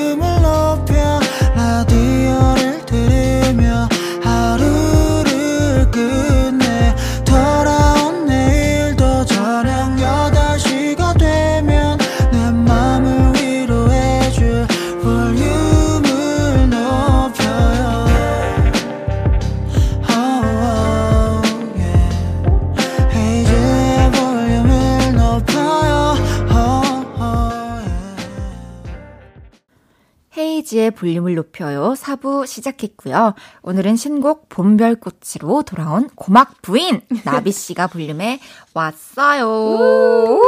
[SPEAKER 1] 헤이지의 볼륨을 높여요. 4부 시작했고요. 오늘은 신곡 봄별꽃으로 돌아온 고막 부인 나비 씨가 볼륨에 왔어요.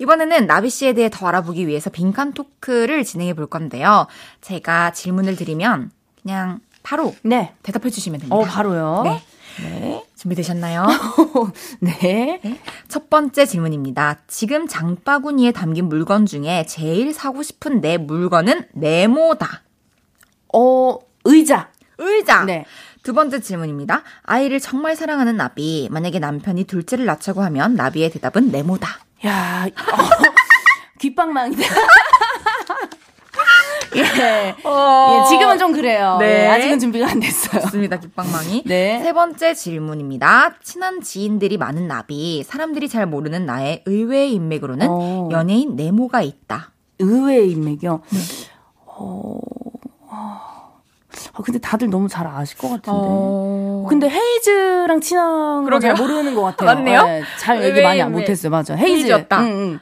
[SPEAKER 1] 이번에는 나비 씨에 대해 더 알아보기 위해서 빈칸 토크를 진행해 볼 건데요. 제가 질문을 드리면 그냥 바로 네. 대답해 주시면 됩니다.
[SPEAKER 3] 어, 바로요?
[SPEAKER 1] 네. 네. 준비되셨나요?
[SPEAKER 3] 네.
[SPEAKER 1] 네. 첫 번째 질문입니다. 지금 장바구니에 담긴 물건 중에 제일 사고 싶은 내 물건은 네모다.
[SPEAKER 3] 어, 의자.
[SPEAKER 1] 의자. 네. 두 번째 질문입니다. 아이를 정말 사랑하는 나비. 만약에 남편이 둘째를 낳자고 하면 나비의 대답은 네모다.
[SPEAKER 3] 야, 어, 귓방망이다. 예. 어... 예, 지금은 좀 그래요. 네. 예, 아직은 준비가 안 됐어요.
[SPEAKER 1] 좋습니다, 깃방망이. 네. 세 번째 질문입니다. 친한 지인들이 많은 나비, 사람들이 잘 모르는 나의 의외의 인맥으로는 어... 연예인 네모가 있다.
[SPEAKER 3] 의외의 인맥이요? 네. 어... 아, 근데 다들 너무 잘 아실 것 같은데. 어... 근데 헤이즈랑 친한 거잘 모르는 것 같아요.
[SPEAKER 1] 맞네요?
[SPEAKER 3] 네, 잘 얘기 많이 안 못했어요. 맞아. 헤이즈.
[SPEAKER 1] 헤이즈였다. 응, 응.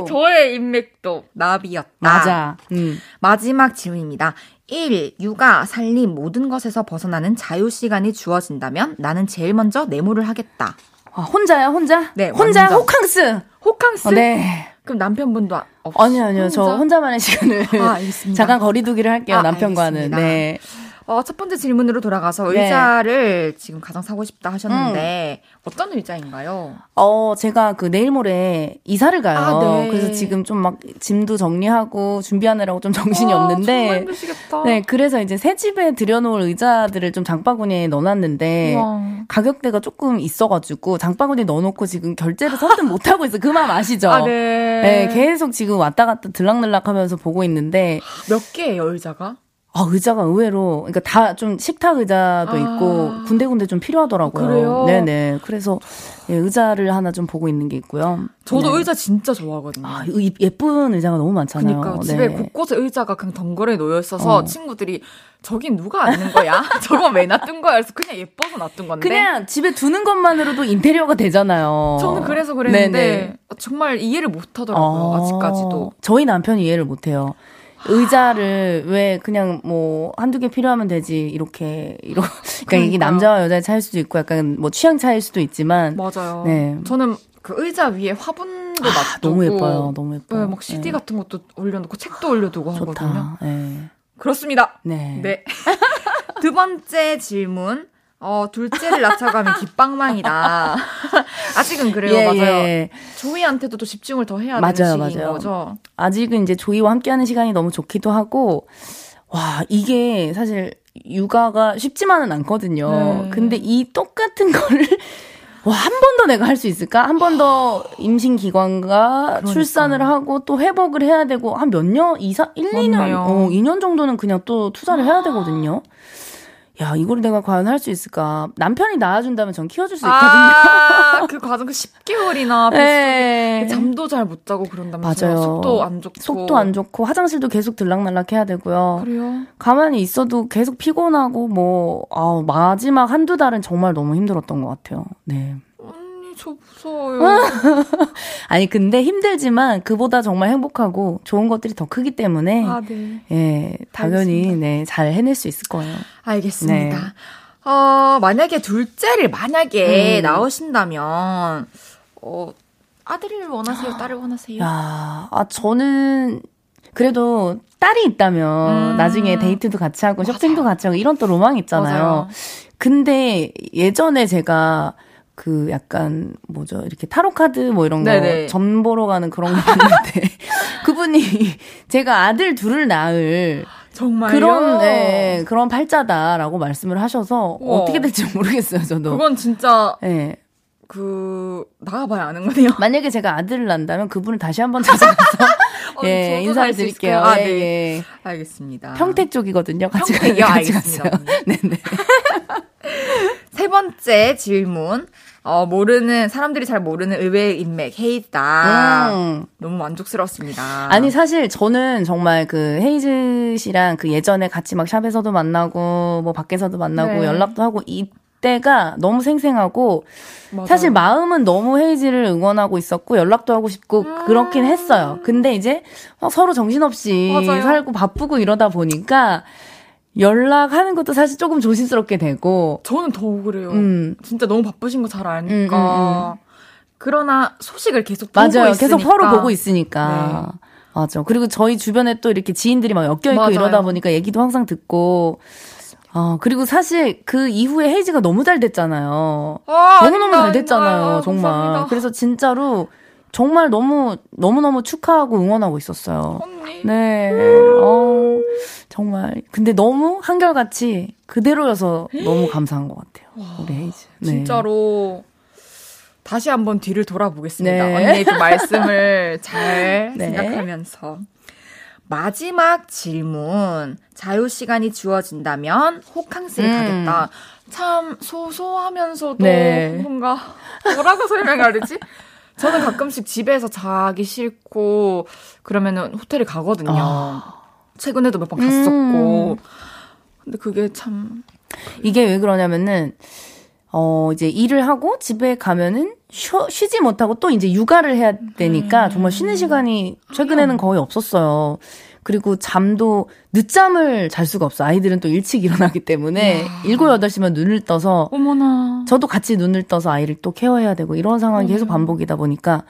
[SPEAKER 1] 와! 저의 인맥도 나비였다.
[SPEAKER 3] 맞아.
[SPEAKER 1] 음. 마지막 질문입니다. 1. 육아, 살림 모든 것에서 벗어나는 자유 시간이 주어진다면 나는 제일 먼저 네모를 하겠다.
[SPEAKER 3] 아, 혼자요, 혼자?
[SPEAKER 1] 네.
[SPEAKER 3] 혼자 완전. 호캉스.
[SPEAKER 1] 호캉스?
[SPEAKER 3] 어, 네.
[SPEAKER 1] 그럼 남편분도
[SPEAKER 3] 없 아니요, 아니요. 혼자? 저 혼자만의 시간을 아, 잠깐 거리두기를 할게요. 아, 남편과는. 알겠습니다. 네.
[SPEAKER 1] 어, 첫 번째 질문으로 돌아가서 네. 의자를 네. 지금 가장 사고 싶다 하셨는데 음. 어떤 의자인가요?
[SPEAKER 3] 어, 제가 그 내일 모레 이사를 가요. 아, 네. 그래서 지금 좀 막 짐도 정리하고 준비하느라고 좀 정신이 아, 없는데. 네, 그래서 이제 새 집에 들여놓을 의자들을 좀 장바구니에 넣어놨는데 우와. 가격대가 조금 있어가지고 장바구니에 넣어놓고 지금 결제를 선뜻 못 하고 있어. 그 마음 아시죠?
[SPEAKER 1] 아, 네.
[SPEAKER 3] 네, 계속 지금 왔다 갔다 들락날락하면서 보고 있는데.
[SPEAKER 1] 몇 개예요, 의자가?
[SPEAKER 3] 아, 의자가 의외로, 그러니까 다 좀 식탁 의자도 아. 있고, 군데군데 좀 필요하더라고요.
[SPEAKER 1] 그래요?
[SPEAKER 3] 네네. 그래서, 예, 의자를 하나 좀 보고 있는 게 있고요.
[SPEAKER 1] 저도 네. 의자 진짜 좋아하거든요.
[SPEAKER 3] 아, 예쁜 의자가 너무 많잖아요.
[SPEAKER 1] 그니까 집에 네. 곳곳에 의자가 그냥 덩그레 놓여 있어서 어. 친구들이 저긴 누가 앉는 거야? 저건 왜 놔둔 거야? 그래서 그냥 예뻐서 놔둔 건데.
[SPEAKER 3] 그냥 집에 두는 것만으로도 인테리어가 되잖아요.
[SPEAKER 1] 저는 그래서 그랬는데 네네. 정말 이해를 못 하더라고요. 어. 아직까지도.
[SPEAKER 3] 저희 남편이 이해를 못 해요. 의자를 왜 그냥 뭐 한두 개 필요하면 되지 이렇게 이러 그러니까, 그러니까. 이게 남자와 여자의 차일 수도 있고 약간 뭐 취향 차일 수도 있지만
[SPEAKER 1] 맞아요. 네. 저는 그 의자 위에 화분도 아, 놔두고
[SPEAKER 3] 너무 예뻐요. 너무 예뻐요.
[SPEAKER 1] 네, 막 CD 네. 같은 것도 올려놓고 책도 올려두고
[SPEAKER 3] 좋다.
[SPEAKER 1] 하거든요.
[SPEAKER 3] 네.
[SPEAKER 1] 그렇습니다.
[SPEAKER 3] 네.
[SPEAKER 1] 네. 두 번째 질문. 어, 둘째를 낳자가면 깃방망이다. 아직은 그래요, 예, 맞아요. 예. 조이한테도 또 집중을 더 해야 맞아요, 되는 맞아요. 거죠.
[SPEAKER 3] 아직은 이제 조이와 함께하는 시간이 너무 좋기도 하고, 와, 이게 사실 육아가 쉽지만은 않거든요. 네. 근데 이 똑같은 거를 와, 한 번 더 내가 할 수 있을까? 한 번 더 임신 기관과 그러니까. 출산을 하고 또 회복을 해야 되고 한 몇 년, 2, 4, 1, 맞네요. 2년, 어, 2년 정도는 그냥 또 투자를 해야 되거든요. 야, 이걸 내가 과연 할 수 있을까? 남편이 낳아준다면 전 키워줄 수 있거든요.
[SPEAKER 1] 아, 그 과정 그 10개월이나 네. 잠도 잘 못 자고 그런다면서요.
[SPEAKER 3] 맞아요.
[SPEAKER 1] 속도 안 좋고.
[SPEAKER 3] 속도 안 좋고 화장실도 계속 들락날락 해야 되고요.
[SPEAKER 1] 그래요?
[SPEAKER 3] 가만히 있어도 계속 피곤하고 뭐 아, 마지막 한두 달은 정말 너무 힘들었던 것 같아요. 네.
[SPEAKER 1] 저 무서워요.
[SPEAKER 3] 아니 근데 힘들지만 그보다 정말 행복하고 좋은 것들이 더 크기 때문에
[SPEAKER 1] 아, 네.
[SPEAKER 3] 예 당연히 네잘 해낼 수 있을 거예요.
[SPEAKER 1] 알겠습니다. 네. 어 만약에 둘째를 만약에 음. 나오신다면 어 아들을 원하세요, 딸을 원하세요?
[SPEAKER 3] 야, 아 저는 그래도 딸이 있다면 음. 나중에 데이트도 같이 하고 맞아요. 쇼핑도 같이 하고 이런 또 로망 있잖아요. 맞아요. 근데 예전에 제가 그 약간 뭐죠 이렇게 타로 카드 뭐 이런 거전 보러 가는 그런 거 봤는데 그분이 제가 아들 둘을 낳을
[SPEAKER 1] 정말
[SPEAKER 3] 그런 네, 그런 팔자다라고 말씀을 하셔서 우와. 어떻게 될지 모르겠어요 저도
[SPEAKER 1] 그건 진짜 네. 그 나가봐야 아는 거네요.
[SPEAKER 3] 만약에 제가 아들을 낳는다면 그분을 다시 한번 찾아가서 어, 예 인사를 드릴게요. 아, 네. 예, 예.
[SPEAKER 1] 알겠습니다.
[SPEAKER 3] 평택 쪽이거든요. 같이
[SPEAKER 1] 평택이요. 알겠습니다. 네네. 세 번째 질문. 어, 모르는, 사람들이 잘 모르는 의외의 인맥, 헤이즈다. 음. 너무 만족스럽습니다.
[SPEAKER 3] 아니, 사실 저는 정말 그 헤이즈 씨랑 그 예전에 같이 막 샵에서도 만나고, 뭐 밖에서도 만나고, 네. 연락도 하고, 이 때가 너무 생생하고, 맞아요. 사실 마음은 너무 헤이즈를 응원하고 있었고, 연락도 하고 싶고, 음. 그렇긴 했어요. 근데 이제 서로 정신없이 맞아요. 살고 바쁘고 이러다 보니까, 연락하는 것도 사실 조금 조심스럽게 되고.
[SPEAKER 1] 저는 더 그래요. 음. 진짜 너무 바쁘신 거 잘 아니까. 음, 음, 음, 그러나 소식을 계속 보고 맞아요. 있으니까.
[SPEAKER 3] 계속 서로 보고 있으니까. 네. 맞아. 그리고 저희 주변에 또 이렇게 지인들이 막 엮여있고 맞아요. 이러다 보니까 얘기도 항상 듣고. 어, 그리고 사실 그 이후에 헤이즈가 너무 잘 됐잖아요. 아, 너무너무 잘 됐잖아요. 정말. 감사합니다. 그래서 진짜로 정말 너무 너무너무 축하하고 응원하고 있었어요.
[SPEAKER 1] 언니.
[SPEAKER 3] 네. 어, 정말 근데 너무 한결같이 그대로여서 너무 감사한 것 같아요. 우리 헤이즈.
[SPEAKER 1] 네. 진짜로 다시 한번 뒤를 돌아보겠습니다. 네. 언니의 그 말씀을 잘 네. 생각하면서. 마지막 질문. 자유 시간이 주어진다면 호캉스를 음. 가겠다. 참 소소하면서도 네. 뭔가 뭐라고 설명해야 되지? 저는 가끔씩 집에서 자기 싫고 그러면은 호텔에 가거든요. 아. 최근에도 몇 번 갔었고. 음. 근데 그게 참
[SPEAKER 3] 이게 왜 그러냐면은 어 이제 일을 하고 집에 가면은 쉬, 쉬지 못하고 또 이제 육아를 해야 되니까 음. 정말 쉬는 시간이 최근에는 거의 없었어요. 그리고 잠도 늦잠을 잘 수가 없어. 아이들은 또 일찍 일어나기 때문에 야. 7, 8시만 눈을 떠서
[SPEAKER 1] 어머나.
[SPEAKER 3] 저도 같이 눈을 떠서 아이를 또 케어해야 되고 이런 상황이 계속 반복이다 보니까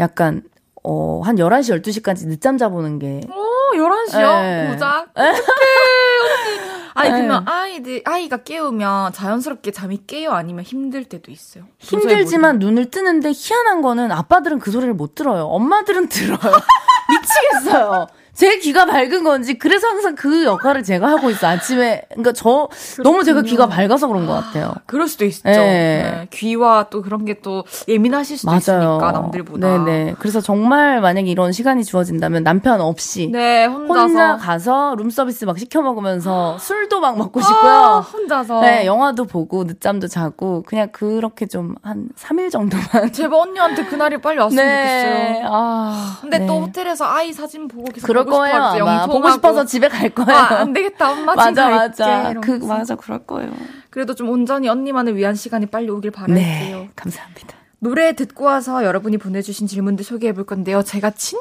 [SPEAKER 3] 약간 어, 한 11시, 12시까지 늦잠 자보는 게.
[SPEAKER 1] 오, 11시요? 네. 고작? 어떡해, 아니, 네. 그러면 아이들, 아이가 깨우면 자연스럽게 잠이 깨요? 아니면 힘들 때도 있어요?
[SPEAKER 3] 힘들지만 눈을 뜨는데 희한한 거는 아빠들은 그 소리를 못 들어요. 엄마들은 들어요. 미치겠어요. 제 귀가 밝은 건지 그래서 항상 그 역할을 제가 하고 있어 아침에 그러니까 저 그렇군요. 너무 제가 귀가 밝아서 그런 것 같아요.
[SPEAKER 1] 그럴 수도 있죠. 네. 네. 귀와 또 그런 게 또 예민하실 수도 맞아요. 있으니까 남들보다.
[SPEAKER 3] 네네. 그래서 정말 만약에 이런 시간이 주어진다면 남편 없이
[SPEAKER 1] 네 혼자서
[SPEAKER 3] 혼자 가서 룸서비스 막 시켜 먹으면서 술도 막 먹고 싶고요. 아,
[SPEAKER 1] 혼자서
[SPEAKER 3] 네 영화도 보고 늦잠도 자고 그냥 그렇게 좀 한 3일 정도만
[SPEAKER 1] 제발 언니한테 그날이 빨리 왔으면 네. 좋겠어요. 아 근데 네. 또 호텔에서 아이 사진 보고 계속
[SPEAKER 3] 그럴 거예요. 아마 보고 싶어서 집에 갈 거예요.
[SPEAKER 1] 아, 안 되겠다. 엄마
[SPEAKER 3] 맞아 맞아. 그 맞아 그럴 거예요.
[SPEAKER 1] 그래도 좀 온전히 언니만을 위한 시간이 빨리 오길 바랄게요. 네,
[SPEAKER 3] 감사합니다.
[SPEAKER 1] 노래 듣고 와서 여러분이 보내주신 질문들 소개해 볼 건데요. 제가 진짜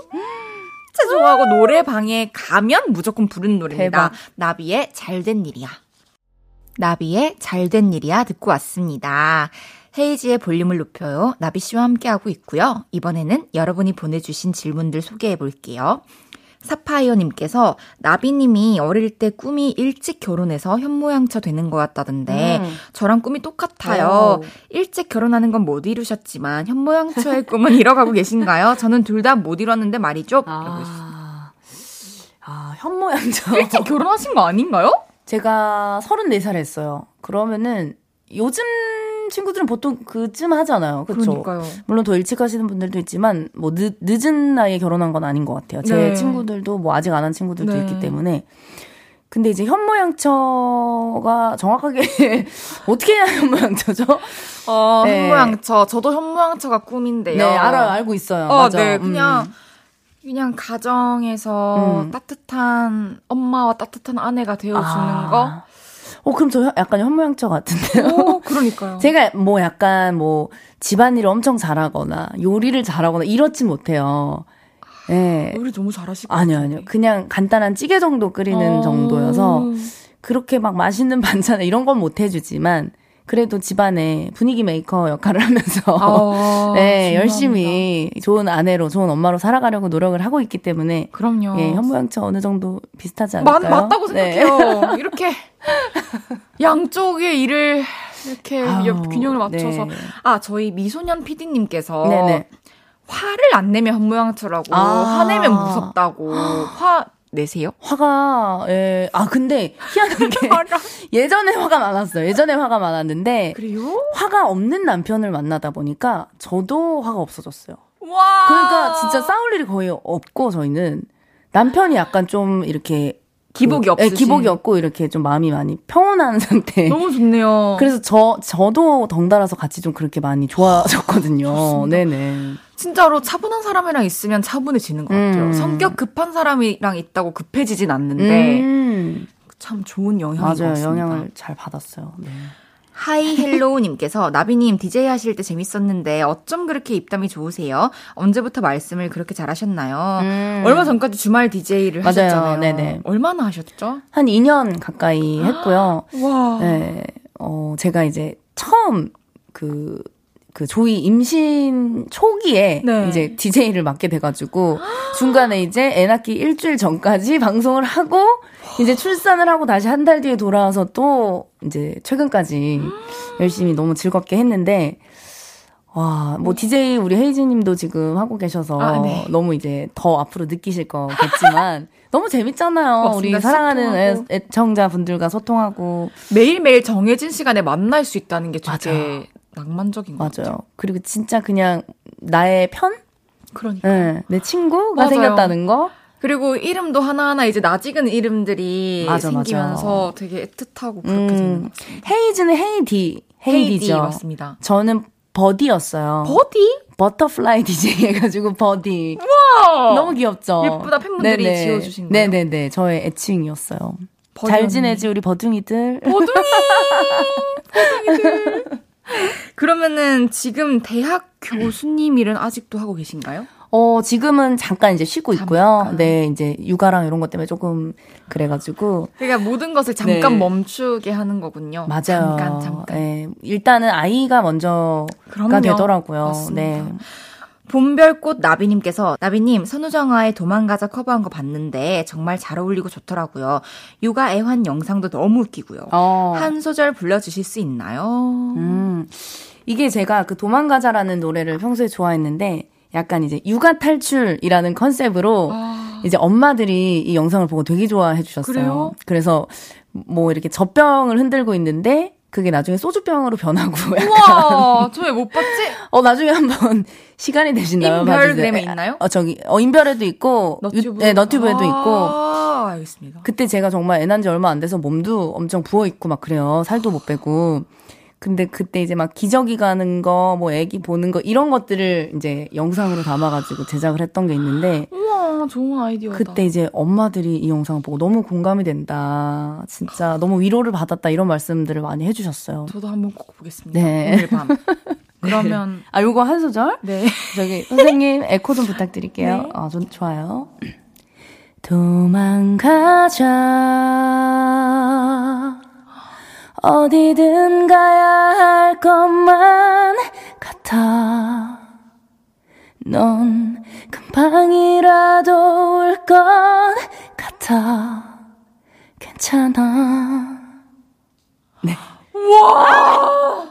[SPEAKER 1] 좋아하고 노래방에 가면 무조건 부르는 노래입니다. 대박. 나비의 잘된 일이야. 나비의 잘된 일이야 듣고 왔습니다. 헤이지의 볼륨을 높여요. 나비 씨와 함께하고 있고요. 이번에는 여러분이 보내주신 질문들 소개해 볼게요. 사파이어님께서 나비님이 어릴 때 꿈이 일찍 결혼해서 현모양처 되는 거였다던데 음. 저랑 꿈이 똑같아요. 오. 일찍 결혼하는 건 못 이루셨지만 현모양처의 꿈은 이뤄가고 계신가요? 저는 둘 다 못 이뤘는데 말이죠.
[SPEAKER 3] 아, 아 현모양처.
[SPEAKER 1] 일찍 결혼하신 거 아닌가요?
[SPEAKER 3] 제가 34살 했어요. 그러면은 요즘 친구들은 보통 그쯤 하잖아요. 그렇죠. 물론 더 일찍 하시는 분들도 있지만 뭐 늦, 늦은 나이에 결혼한 건 아닌 것 같아요. 제 네. 친구들도 뭐 아직 안 한 친구들도 네. 있기 때문에. 근데 이제 현모양처가 정확하게 어떻게 해야 현모양처죠?
[SPEAKER 1] 어, 네. 현모양처. 저도 현모양처가 꿈인데요.
[SPEAKER 3] 네, 알아요. 알고 있어요.
[SPEAKER 1] 어, 맞아. 네, 그냥 음. 그냥 가정에서 음. 따뜻한 엄마와 따뜻한 아내가 되어 주는 아. 거.
[SPEAKER 3] 어, 그럼 저 약간 현모양처 같은데요?
[SPEAKER 1] 오, 그러니까요.
[SPEAKER 3] 제가 뭐 약간 뭐 집안일을 엄청 잘하거나 요리를 잘하거나 이렇지 못해요.
[SPEAKER 1] 예. 네. 요리 너무 잘하시고.
[SPEAKER 3] 아니요, 아니요. 그냥 간단한 찌개 정도 끓이는 어... 정도여서 그렇게 막 맛있는 반찬 이런 건 못 해주지만 그래도 집안에 분위기 메이커 역할을 하면서 아, 네, 열심히 좋은 아내로 좋은 엄마로 살아가려고 노력을 하고 있기 때문에
[SPEAKER 1] 그럼요.
[SPEAKER 3] 예, 현모양처 어느 정도 비슷하지 않을까요?
[SPEAKER 1] 맞, 맞다고 생각해요. 네. 이렇게 양쪽의 일을 이렇게 아유, 균형을 맞춰서. 네. 아, 저희 미소년 PD님께서. 네네. 화를 안 내면 현모양처라고. 아. 화내면 무섭다고. 화, 내세요?
[SPEAKER 3] 화가 예. 아 근데 희한한 게 예전에 화가 많았어요. 예전에 화가 많았는데
[SPEAKER 1] 그래요?
[SPEAKER 3] 화가 없는 남편을 만나다 보니까 저도 화가 없어졌어요. 와. 그러니까 진짜 싸울 일이 거의 없고 저희는 남편이 약간 좀 이렇게
[SPEAKER 1] 기복이 그,
[SPEAKER 3] 없으 기복이 없고 이렇게 좀 마음이 많이 평온한 상태.
[SPEAKER 1] 너무 좋네요.
[SPEAKER 3] 그래서 저 저도 덩달아서 같이 좀 그렇게 많이 좋아졌거든요. 네네.
[SPEAKER 1] 진짜로 차분한 사람이랑 있으면 차분해지는 것 같아요. 음. 성격 급한 사람이랑 있다고 급해지진 않는데 음. 참 좋은 영향이 맞아요.
[SPEAKER 3] 영향을 잘 받았어요. 네.
[SPEAKER 1] 하이 헬로우님께서 나비님 DJ 하실 때 재밌었는데 어쩜 그렇게 입담이 좋으세요? 언제부터 말씀을 그렇게 잘하셨나요? 음. 얼마 전까지 주말 DJ를 맞아요. 하셨잖아요. 네네. 얼마나 하셨죠?
[SPEAKER 3] 한 2년 가까이 했고요. 와. 네. 어, 제가 이제 처음 그 그 조이 임신 초기에 네. 이제 DJ를 맡게 돼가지고 중간에 이제 애 낳기 일주일 전까지 방송을 하고 이제 출산을 하고 다시 한 달 뒤에 돌아와서 또 이제 최근까지 열심히 너무 즐겁게 했는데 와, 뭐 DJ 우리 헤이즈 님도 지금 하고 계셔서 아, 네. 너무 이제 더 앞으로 느끼실 거겠지만 너무 재밌잖아요. 맞습니다. 우리 사랑하는 애, 애청자분들과 소통하고
[SPEAKER 1] 매일매일 정해진 시간에 만날 수 있다는 게 되게 낭만적인 것 맞아요. 같아요.
[SPEAKER 3] 그리고 진짜 그냥 나의 편?
[SPEAKER 1] 그러니까.
[SPEAKER 3] 네, 내 친구가 맞아요. 생겼다는 거?
[SPEAKER 1] 그리고 이름도 하나하나 이제 낯익은 이름들이 맞아, 생기면서 맞아. 되게 애틋하고 그렇게 음, 되는 것 같습니다.
[SPEAKER 3] 헤이즈는 헤이디. 헤이디죠. 헤이디
[SPEAKER 1] 맞습니다.
[SPEAKER 3] 저는 버디였어요.
[SPEAKER 1] 버디?
[SPEAKER 3] butterfly DJ 해가지고 버디.
[SPEAKER 1] 와
[SPEAKER 3] 너무 귀엽죠?
[SPEAKER 1] 예쁘다 팬분들이 네네. 지어주신
[SPEAKER 3] 거예요? 네네네. 저의 애칭이었어요. 잘 지내지 우리 버둥이들.
[SPEAKER 1] 버둥이! 버둥이들. 그러면은 지금 대학 교수님 일은 아직도 하고 계신가요?
[SPEAKER 3] 어, 지금은 잠깐 이제 쉬고 잠깐. 있고요. 네, 이제 육아랑 이런 것 때문에 조금 그래가지고.
[SPEAKER 1] 그러니까 모든 것을 잠깐 네. 멈추게 하는 거군요.
[SPEAKER 3] 맞아요.
[SPEAKER 1] 잠깐, 잠깐.
[SPEAKER 3] 네, 일단은 아이가 먼저가 그럼요. 되더라고요. 맞습니다. 네.
[SPEAKER 1] 봄별꽃 나비님께서 나비님 선우정아의 도망가자 커버한 거 봤는데 정말 잘 어울리고 좋더라고요. 육아 애환 영상도 너무 웃기고요. 어. 한 소절 불러주실 수 있나요?
[SPEAKER 3] 음, 이게 제가 그 도망가자라는 노래를 평소에 좋아했는데 약간 이제 육아 탈출이라는 컨셉으로 아. 이제 엄마들이 이 영상을 보고 되게 좋아해 주셨어요.
[SPEAKER 1] 그래요?
[SPEAKER 3] 그래서 뭐 이렇게 젖병을 흔들고 있는데 그게 나중에 소주병으로 변하고
[SPEAKER 1] 우와, 저왜 못 봤지?
[SPEAKER 3] 어, 나중에 한번 시간이 되신다면
[SPEAKER 1] 인별그램에 있나요?
[SPEAKER 3] 어, 저기, 어, 인별에도 있고,
[SPEAKER 1] 너튜브?
[SPEAKER 3] 네, 너튜브에도 아,
[SPEAKER 1] 있고. 알겠습니다.
[SPEAKER 3] 그때 제가 정말 애난 지 얼마 안 돼서 몸도 엄청 부어 있고 막 그래요. 살도 못 빼고. 근데 그때 이제 막 기저귀 가는 거, 뭐 애기 보는 거, 이런 것들을 이제 영상으로 담아가지고 제작을 했던 게 있는데.
[SPEAKER 1] 우와, 좋은 아이디어다.
[SPEAKER 3] 그때 이제 엄마들이 이 영상을 보고 너무 공감이 된다. 진짜 너무 위로를 받았다. 이런 말씀들을 많이 해주셨어요.
[SPEAKER 1] 저도 한번 꼭 보겠습니다. 네. 오늘 밤. 그러면. 네.
[SPEAKER 3] 아, 요거 한 소절?
[SPEAKER 1] 네.
[SPEAKER 3] 저기, 선생님, 에코 좀 부탁드릴게요. 네. 아, 좀 좋아요. 도망가자. 어디든 가야 할 것만 같아. 넌 금방이라도 올 것 같아. 괜찮아. 네.
[SPEAKER 1] 와!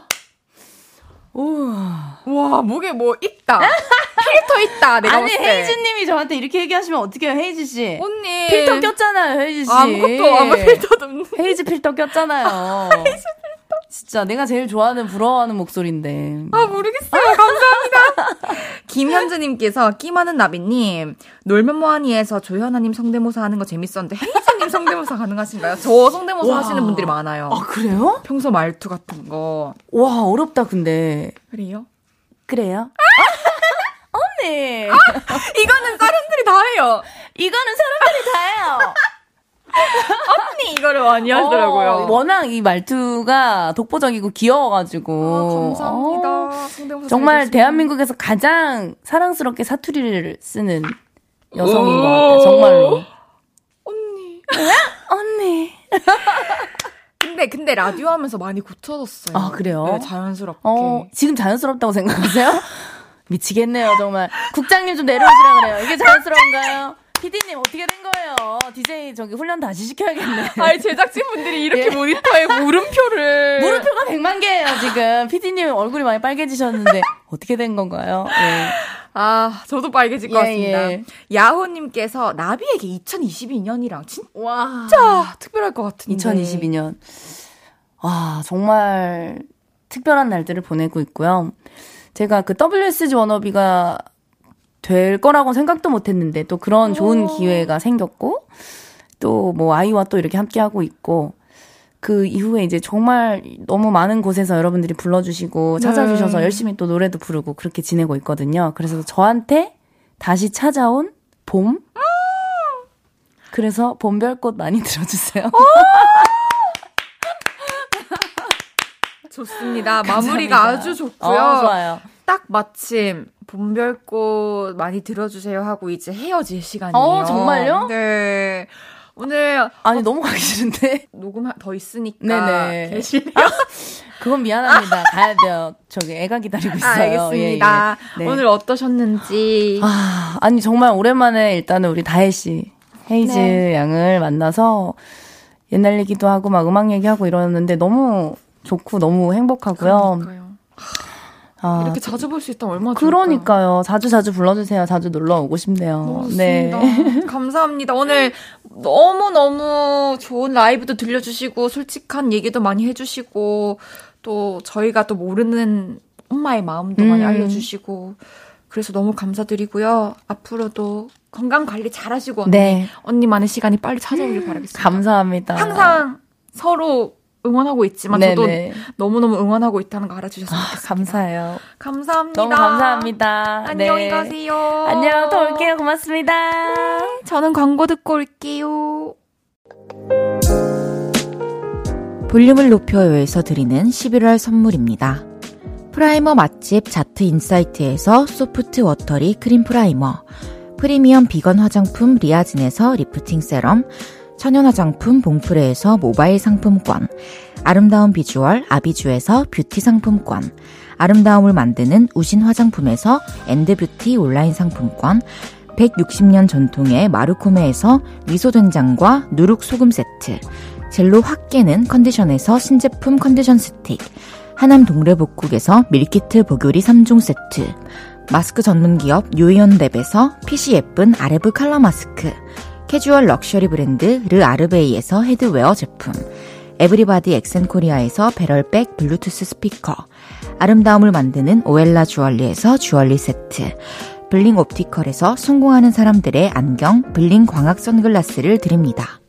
[SPEAKER 1] 우와. 와, 목에 뭐 있다. 필터 있다, 내가
[SPEAKER 3] 아니, 헤이즈 님이 저한테 이렇게 얘기하시면 어떡해요, 헤이즈 씨.
[SPEAKER 1] 언니.
[SPEAKER 3] 필터 꼈잖아요, 헤이즈 씨.
[SPEAKER 1] 아무것도, 아무 필터도 없는.
[SPEAKER 3] 헤이즈 필터 꼈잖아요.
[SPEAKER 1] 헤이즈 필터.
[SPEAKER 3] 진짜 내가 제일 좋아하는 부러워하는 목소리인데.
[SPEAKER 1] 아 모르겠어요. 감사합니다. 김현주 님께서 끼 많은 나비 님 놀면 뭐하니에서 조현아 님 성대모사 하는 거 재밌었는데 헤이즈 님 성대모사 가능하신가요? 저 성대모사 와. 하시는 분들이 많아요.
[SPEAKER 3] 아 그래요?
[SPEAKER 1] 평소 말투 같은 거.
[SPEAKER 3] 와 어렵다 근데.
[SPEAKER 1] 그래요?
[SPEAKER 3] 그래요? 언니. 아,
[SPEAKER 1] 이거는 사람들이 다 해요.
[SPEAKER 3] 이거는 사람들이 다 해요.
[SPEAKER 1] 언니 이거를 많이 하더라고요.
[SPEAKER 3] 어, 워낙 이 말투가 독보적이고 귀여워가지고.
[SPEAKER 1] 아, 감사합니다. 어,
[SPEAKER 3] 정말 대한민국에서 가장 사랑스럽게 사투리를 쓰는 여성인 것 같아요. 정말로.
[SPEAKER 1] 언니.
[SPEAKER 3] 언니.
[SPEAKER 1] 근데 근데 라디오 하면서 많이 고쳐졌어요.
[SPEAKER 3] 아 그래요?
[SPEAKER 1] 네, 자연스럽게.
[SPEAKER 3] 어, 지금 자연스럽다고 생각하세요? 미치겠네요, 정말. 국장님 좀 내려오시라 그래요. 이게 자연스러운가요? 피디님 어떻게 된 거예요? DJ 저기 훈련 다시 시켜야겠네.
[SPEAKER 1] 아니 제작진 분들이 이렇게 예. 모니터에 물음표를
[SPEAKER 3] 물음표가 100만 개예요 지금. 피디님 얼굴이 많이 빨개지셨는데 어떻게 된 건가요? 예.
[SPEAKER 1] 아, 저도 빨개질 것 예, 같습니다. 예. 야호님께서 나비에게 2022년이랑 진짜 와. 특별할 것 같은데.
[SPEAKER 3] 2022년. 와, 정말 특별한 날들을 보내고 있고요. 제가 그 WSG 워너비가 될 거라고 생각도 못 했는데 또 그런 좋은 기회가 생겼고 또 뭐 아이와 또 이렇게 함께 하고 있고 그 이후에 이제 정말 너무 많은 곳에서 여러분들이 불러주시고 네. 찾아주셔서 네. 열심히 또 노래도 부르고 그렇게 지내고 있거든요. 그래서 저한테 다시 찾아온 봄. 그래서 봄별꽃 많이 들어주세요. 어!
[SPEAKER 1] 좋습니다. 마무리가 아주 좋고요.
[SPEAKER 3] 어, 좋아요.
[SPEAKER 1] 딱 마침 봄별꽃 많이 들어주세요 하고 이제 헤어질 시간이에요.
[SPEAKER 3] 어, 정말요?
[SPEAKER 1] 네. 오늘
[SPEAKER 3] 아니 어, 너무 가기 싫은데
[SPEAKER 1] 녹음 더 있으니까 네네. 계실래요?
[SPEAKER 3] 그건 미안합니다. 가야 돼요. 저기 애가 기다리고 있어요. 아,
[SPEAKER 1] 알겠습니다. 예, 예. 네. 오늘 어떠셨는지.
[SPEAKER 3] 아, 아니 정말 오랜만에 일단은 우리 다혜 씨, 헤이즈 네. 양을 만나서 옛날 얘기도 하고 막 음악 얘기하고 이러는데 너무 좋고 너무 행복하고요.
[SPEAKER 1] 그러니까요. 아, 이렇게 자주 볼 수 있다면 얼마나
[SPEAKER 3] 그러니까요. 자주 자주 불러주세요. 자주 놀러 오고 싶네요. 네.
[SPEAKER 1] 감사합니다. 오늘 너무 너무 좋은 라이브도 들려주시고 솔직한 얘기도 많이 해주시고 또 저희가 또 모르는 엄마의 마음도 음. 많이 알려주시고 그래서 너무 감사드리고요. 앞으로도 건강 관리 잘하시고 언니 네. 언니만의 시간이 빨리 찾아오길 바라겠습니다.
[SPEAKER 3] 감사합니다.
[SPEAKER 1] 항상 서로 응원하고 있지만 네네. 저도 너무너무 응원하고 있다는 거 알아주셨으면 아, 좋겠습니다.
[SPEAKER 3] 아, 감사해요.
[SPEAKER 1] 감사합니다.
[SPEAKER 3] 너무 감사합니다.
[SPEAKER 1] 안녕히 네. 가세요.
[SPEAKER 3] 안녕, 또 올게요. 고맙습니다.
[SPEAKER 1] 네, 저는 광고 듣고 올게요. 볼륨을 높여요에서 드리는 11월 선물입니다. 프라이머 맛집 자트 인사이트에서 소프트 워터리 크림 프라이머, 프리미엄 비건 화장품 리아진에서 리프팅 세럼, 천연 화장품 봉프레에서 모바일 상품권, 아름다운 비주얼 아비주에서 뷰티 상품권, 아름다움을 만드는 우신 화장품에서 엔드뷰티 온라인 상품권, 160년 전통의 마르코메에서 미소된장과 누룩소금 세트, 젤로 확 깨는 컨디션에서 신제품 컨디션 스틱, 하남 동래복국에서 밀키트 보교리 3종 세트, 마스크 전문 기업 유이온랩에서 핏이 예쁜 아레브 칼라 마스크, 캐주얼 럭셔리 브랜드 르 아르베이에서 headwear 제품, 에브리바디 엑센코리아에서 배럴백 블루투스 스피커, 아름다움을 만드는 오엘라 주얼리에서 주얼리 세트, 블링 옵티컬에서 성공하는 사람들의 안경 블링 광학 선글라스를 드립니다.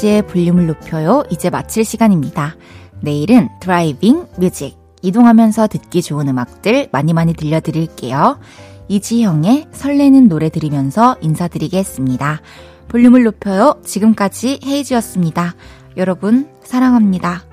[SPEAKER 1] 헤이지의 볼륨을 높여요. 이제 마칠 시간입니다. 내일은 driving music. 이동하면서 듣기 좋은 음악들 많이 많이 들려드릴게요. 이지형의 설레는 노래 들으면서 인사드리겠습니다. 볼륨을 높여요. 지금까지 헤이지였습니다. 여러분, 사랑합니다.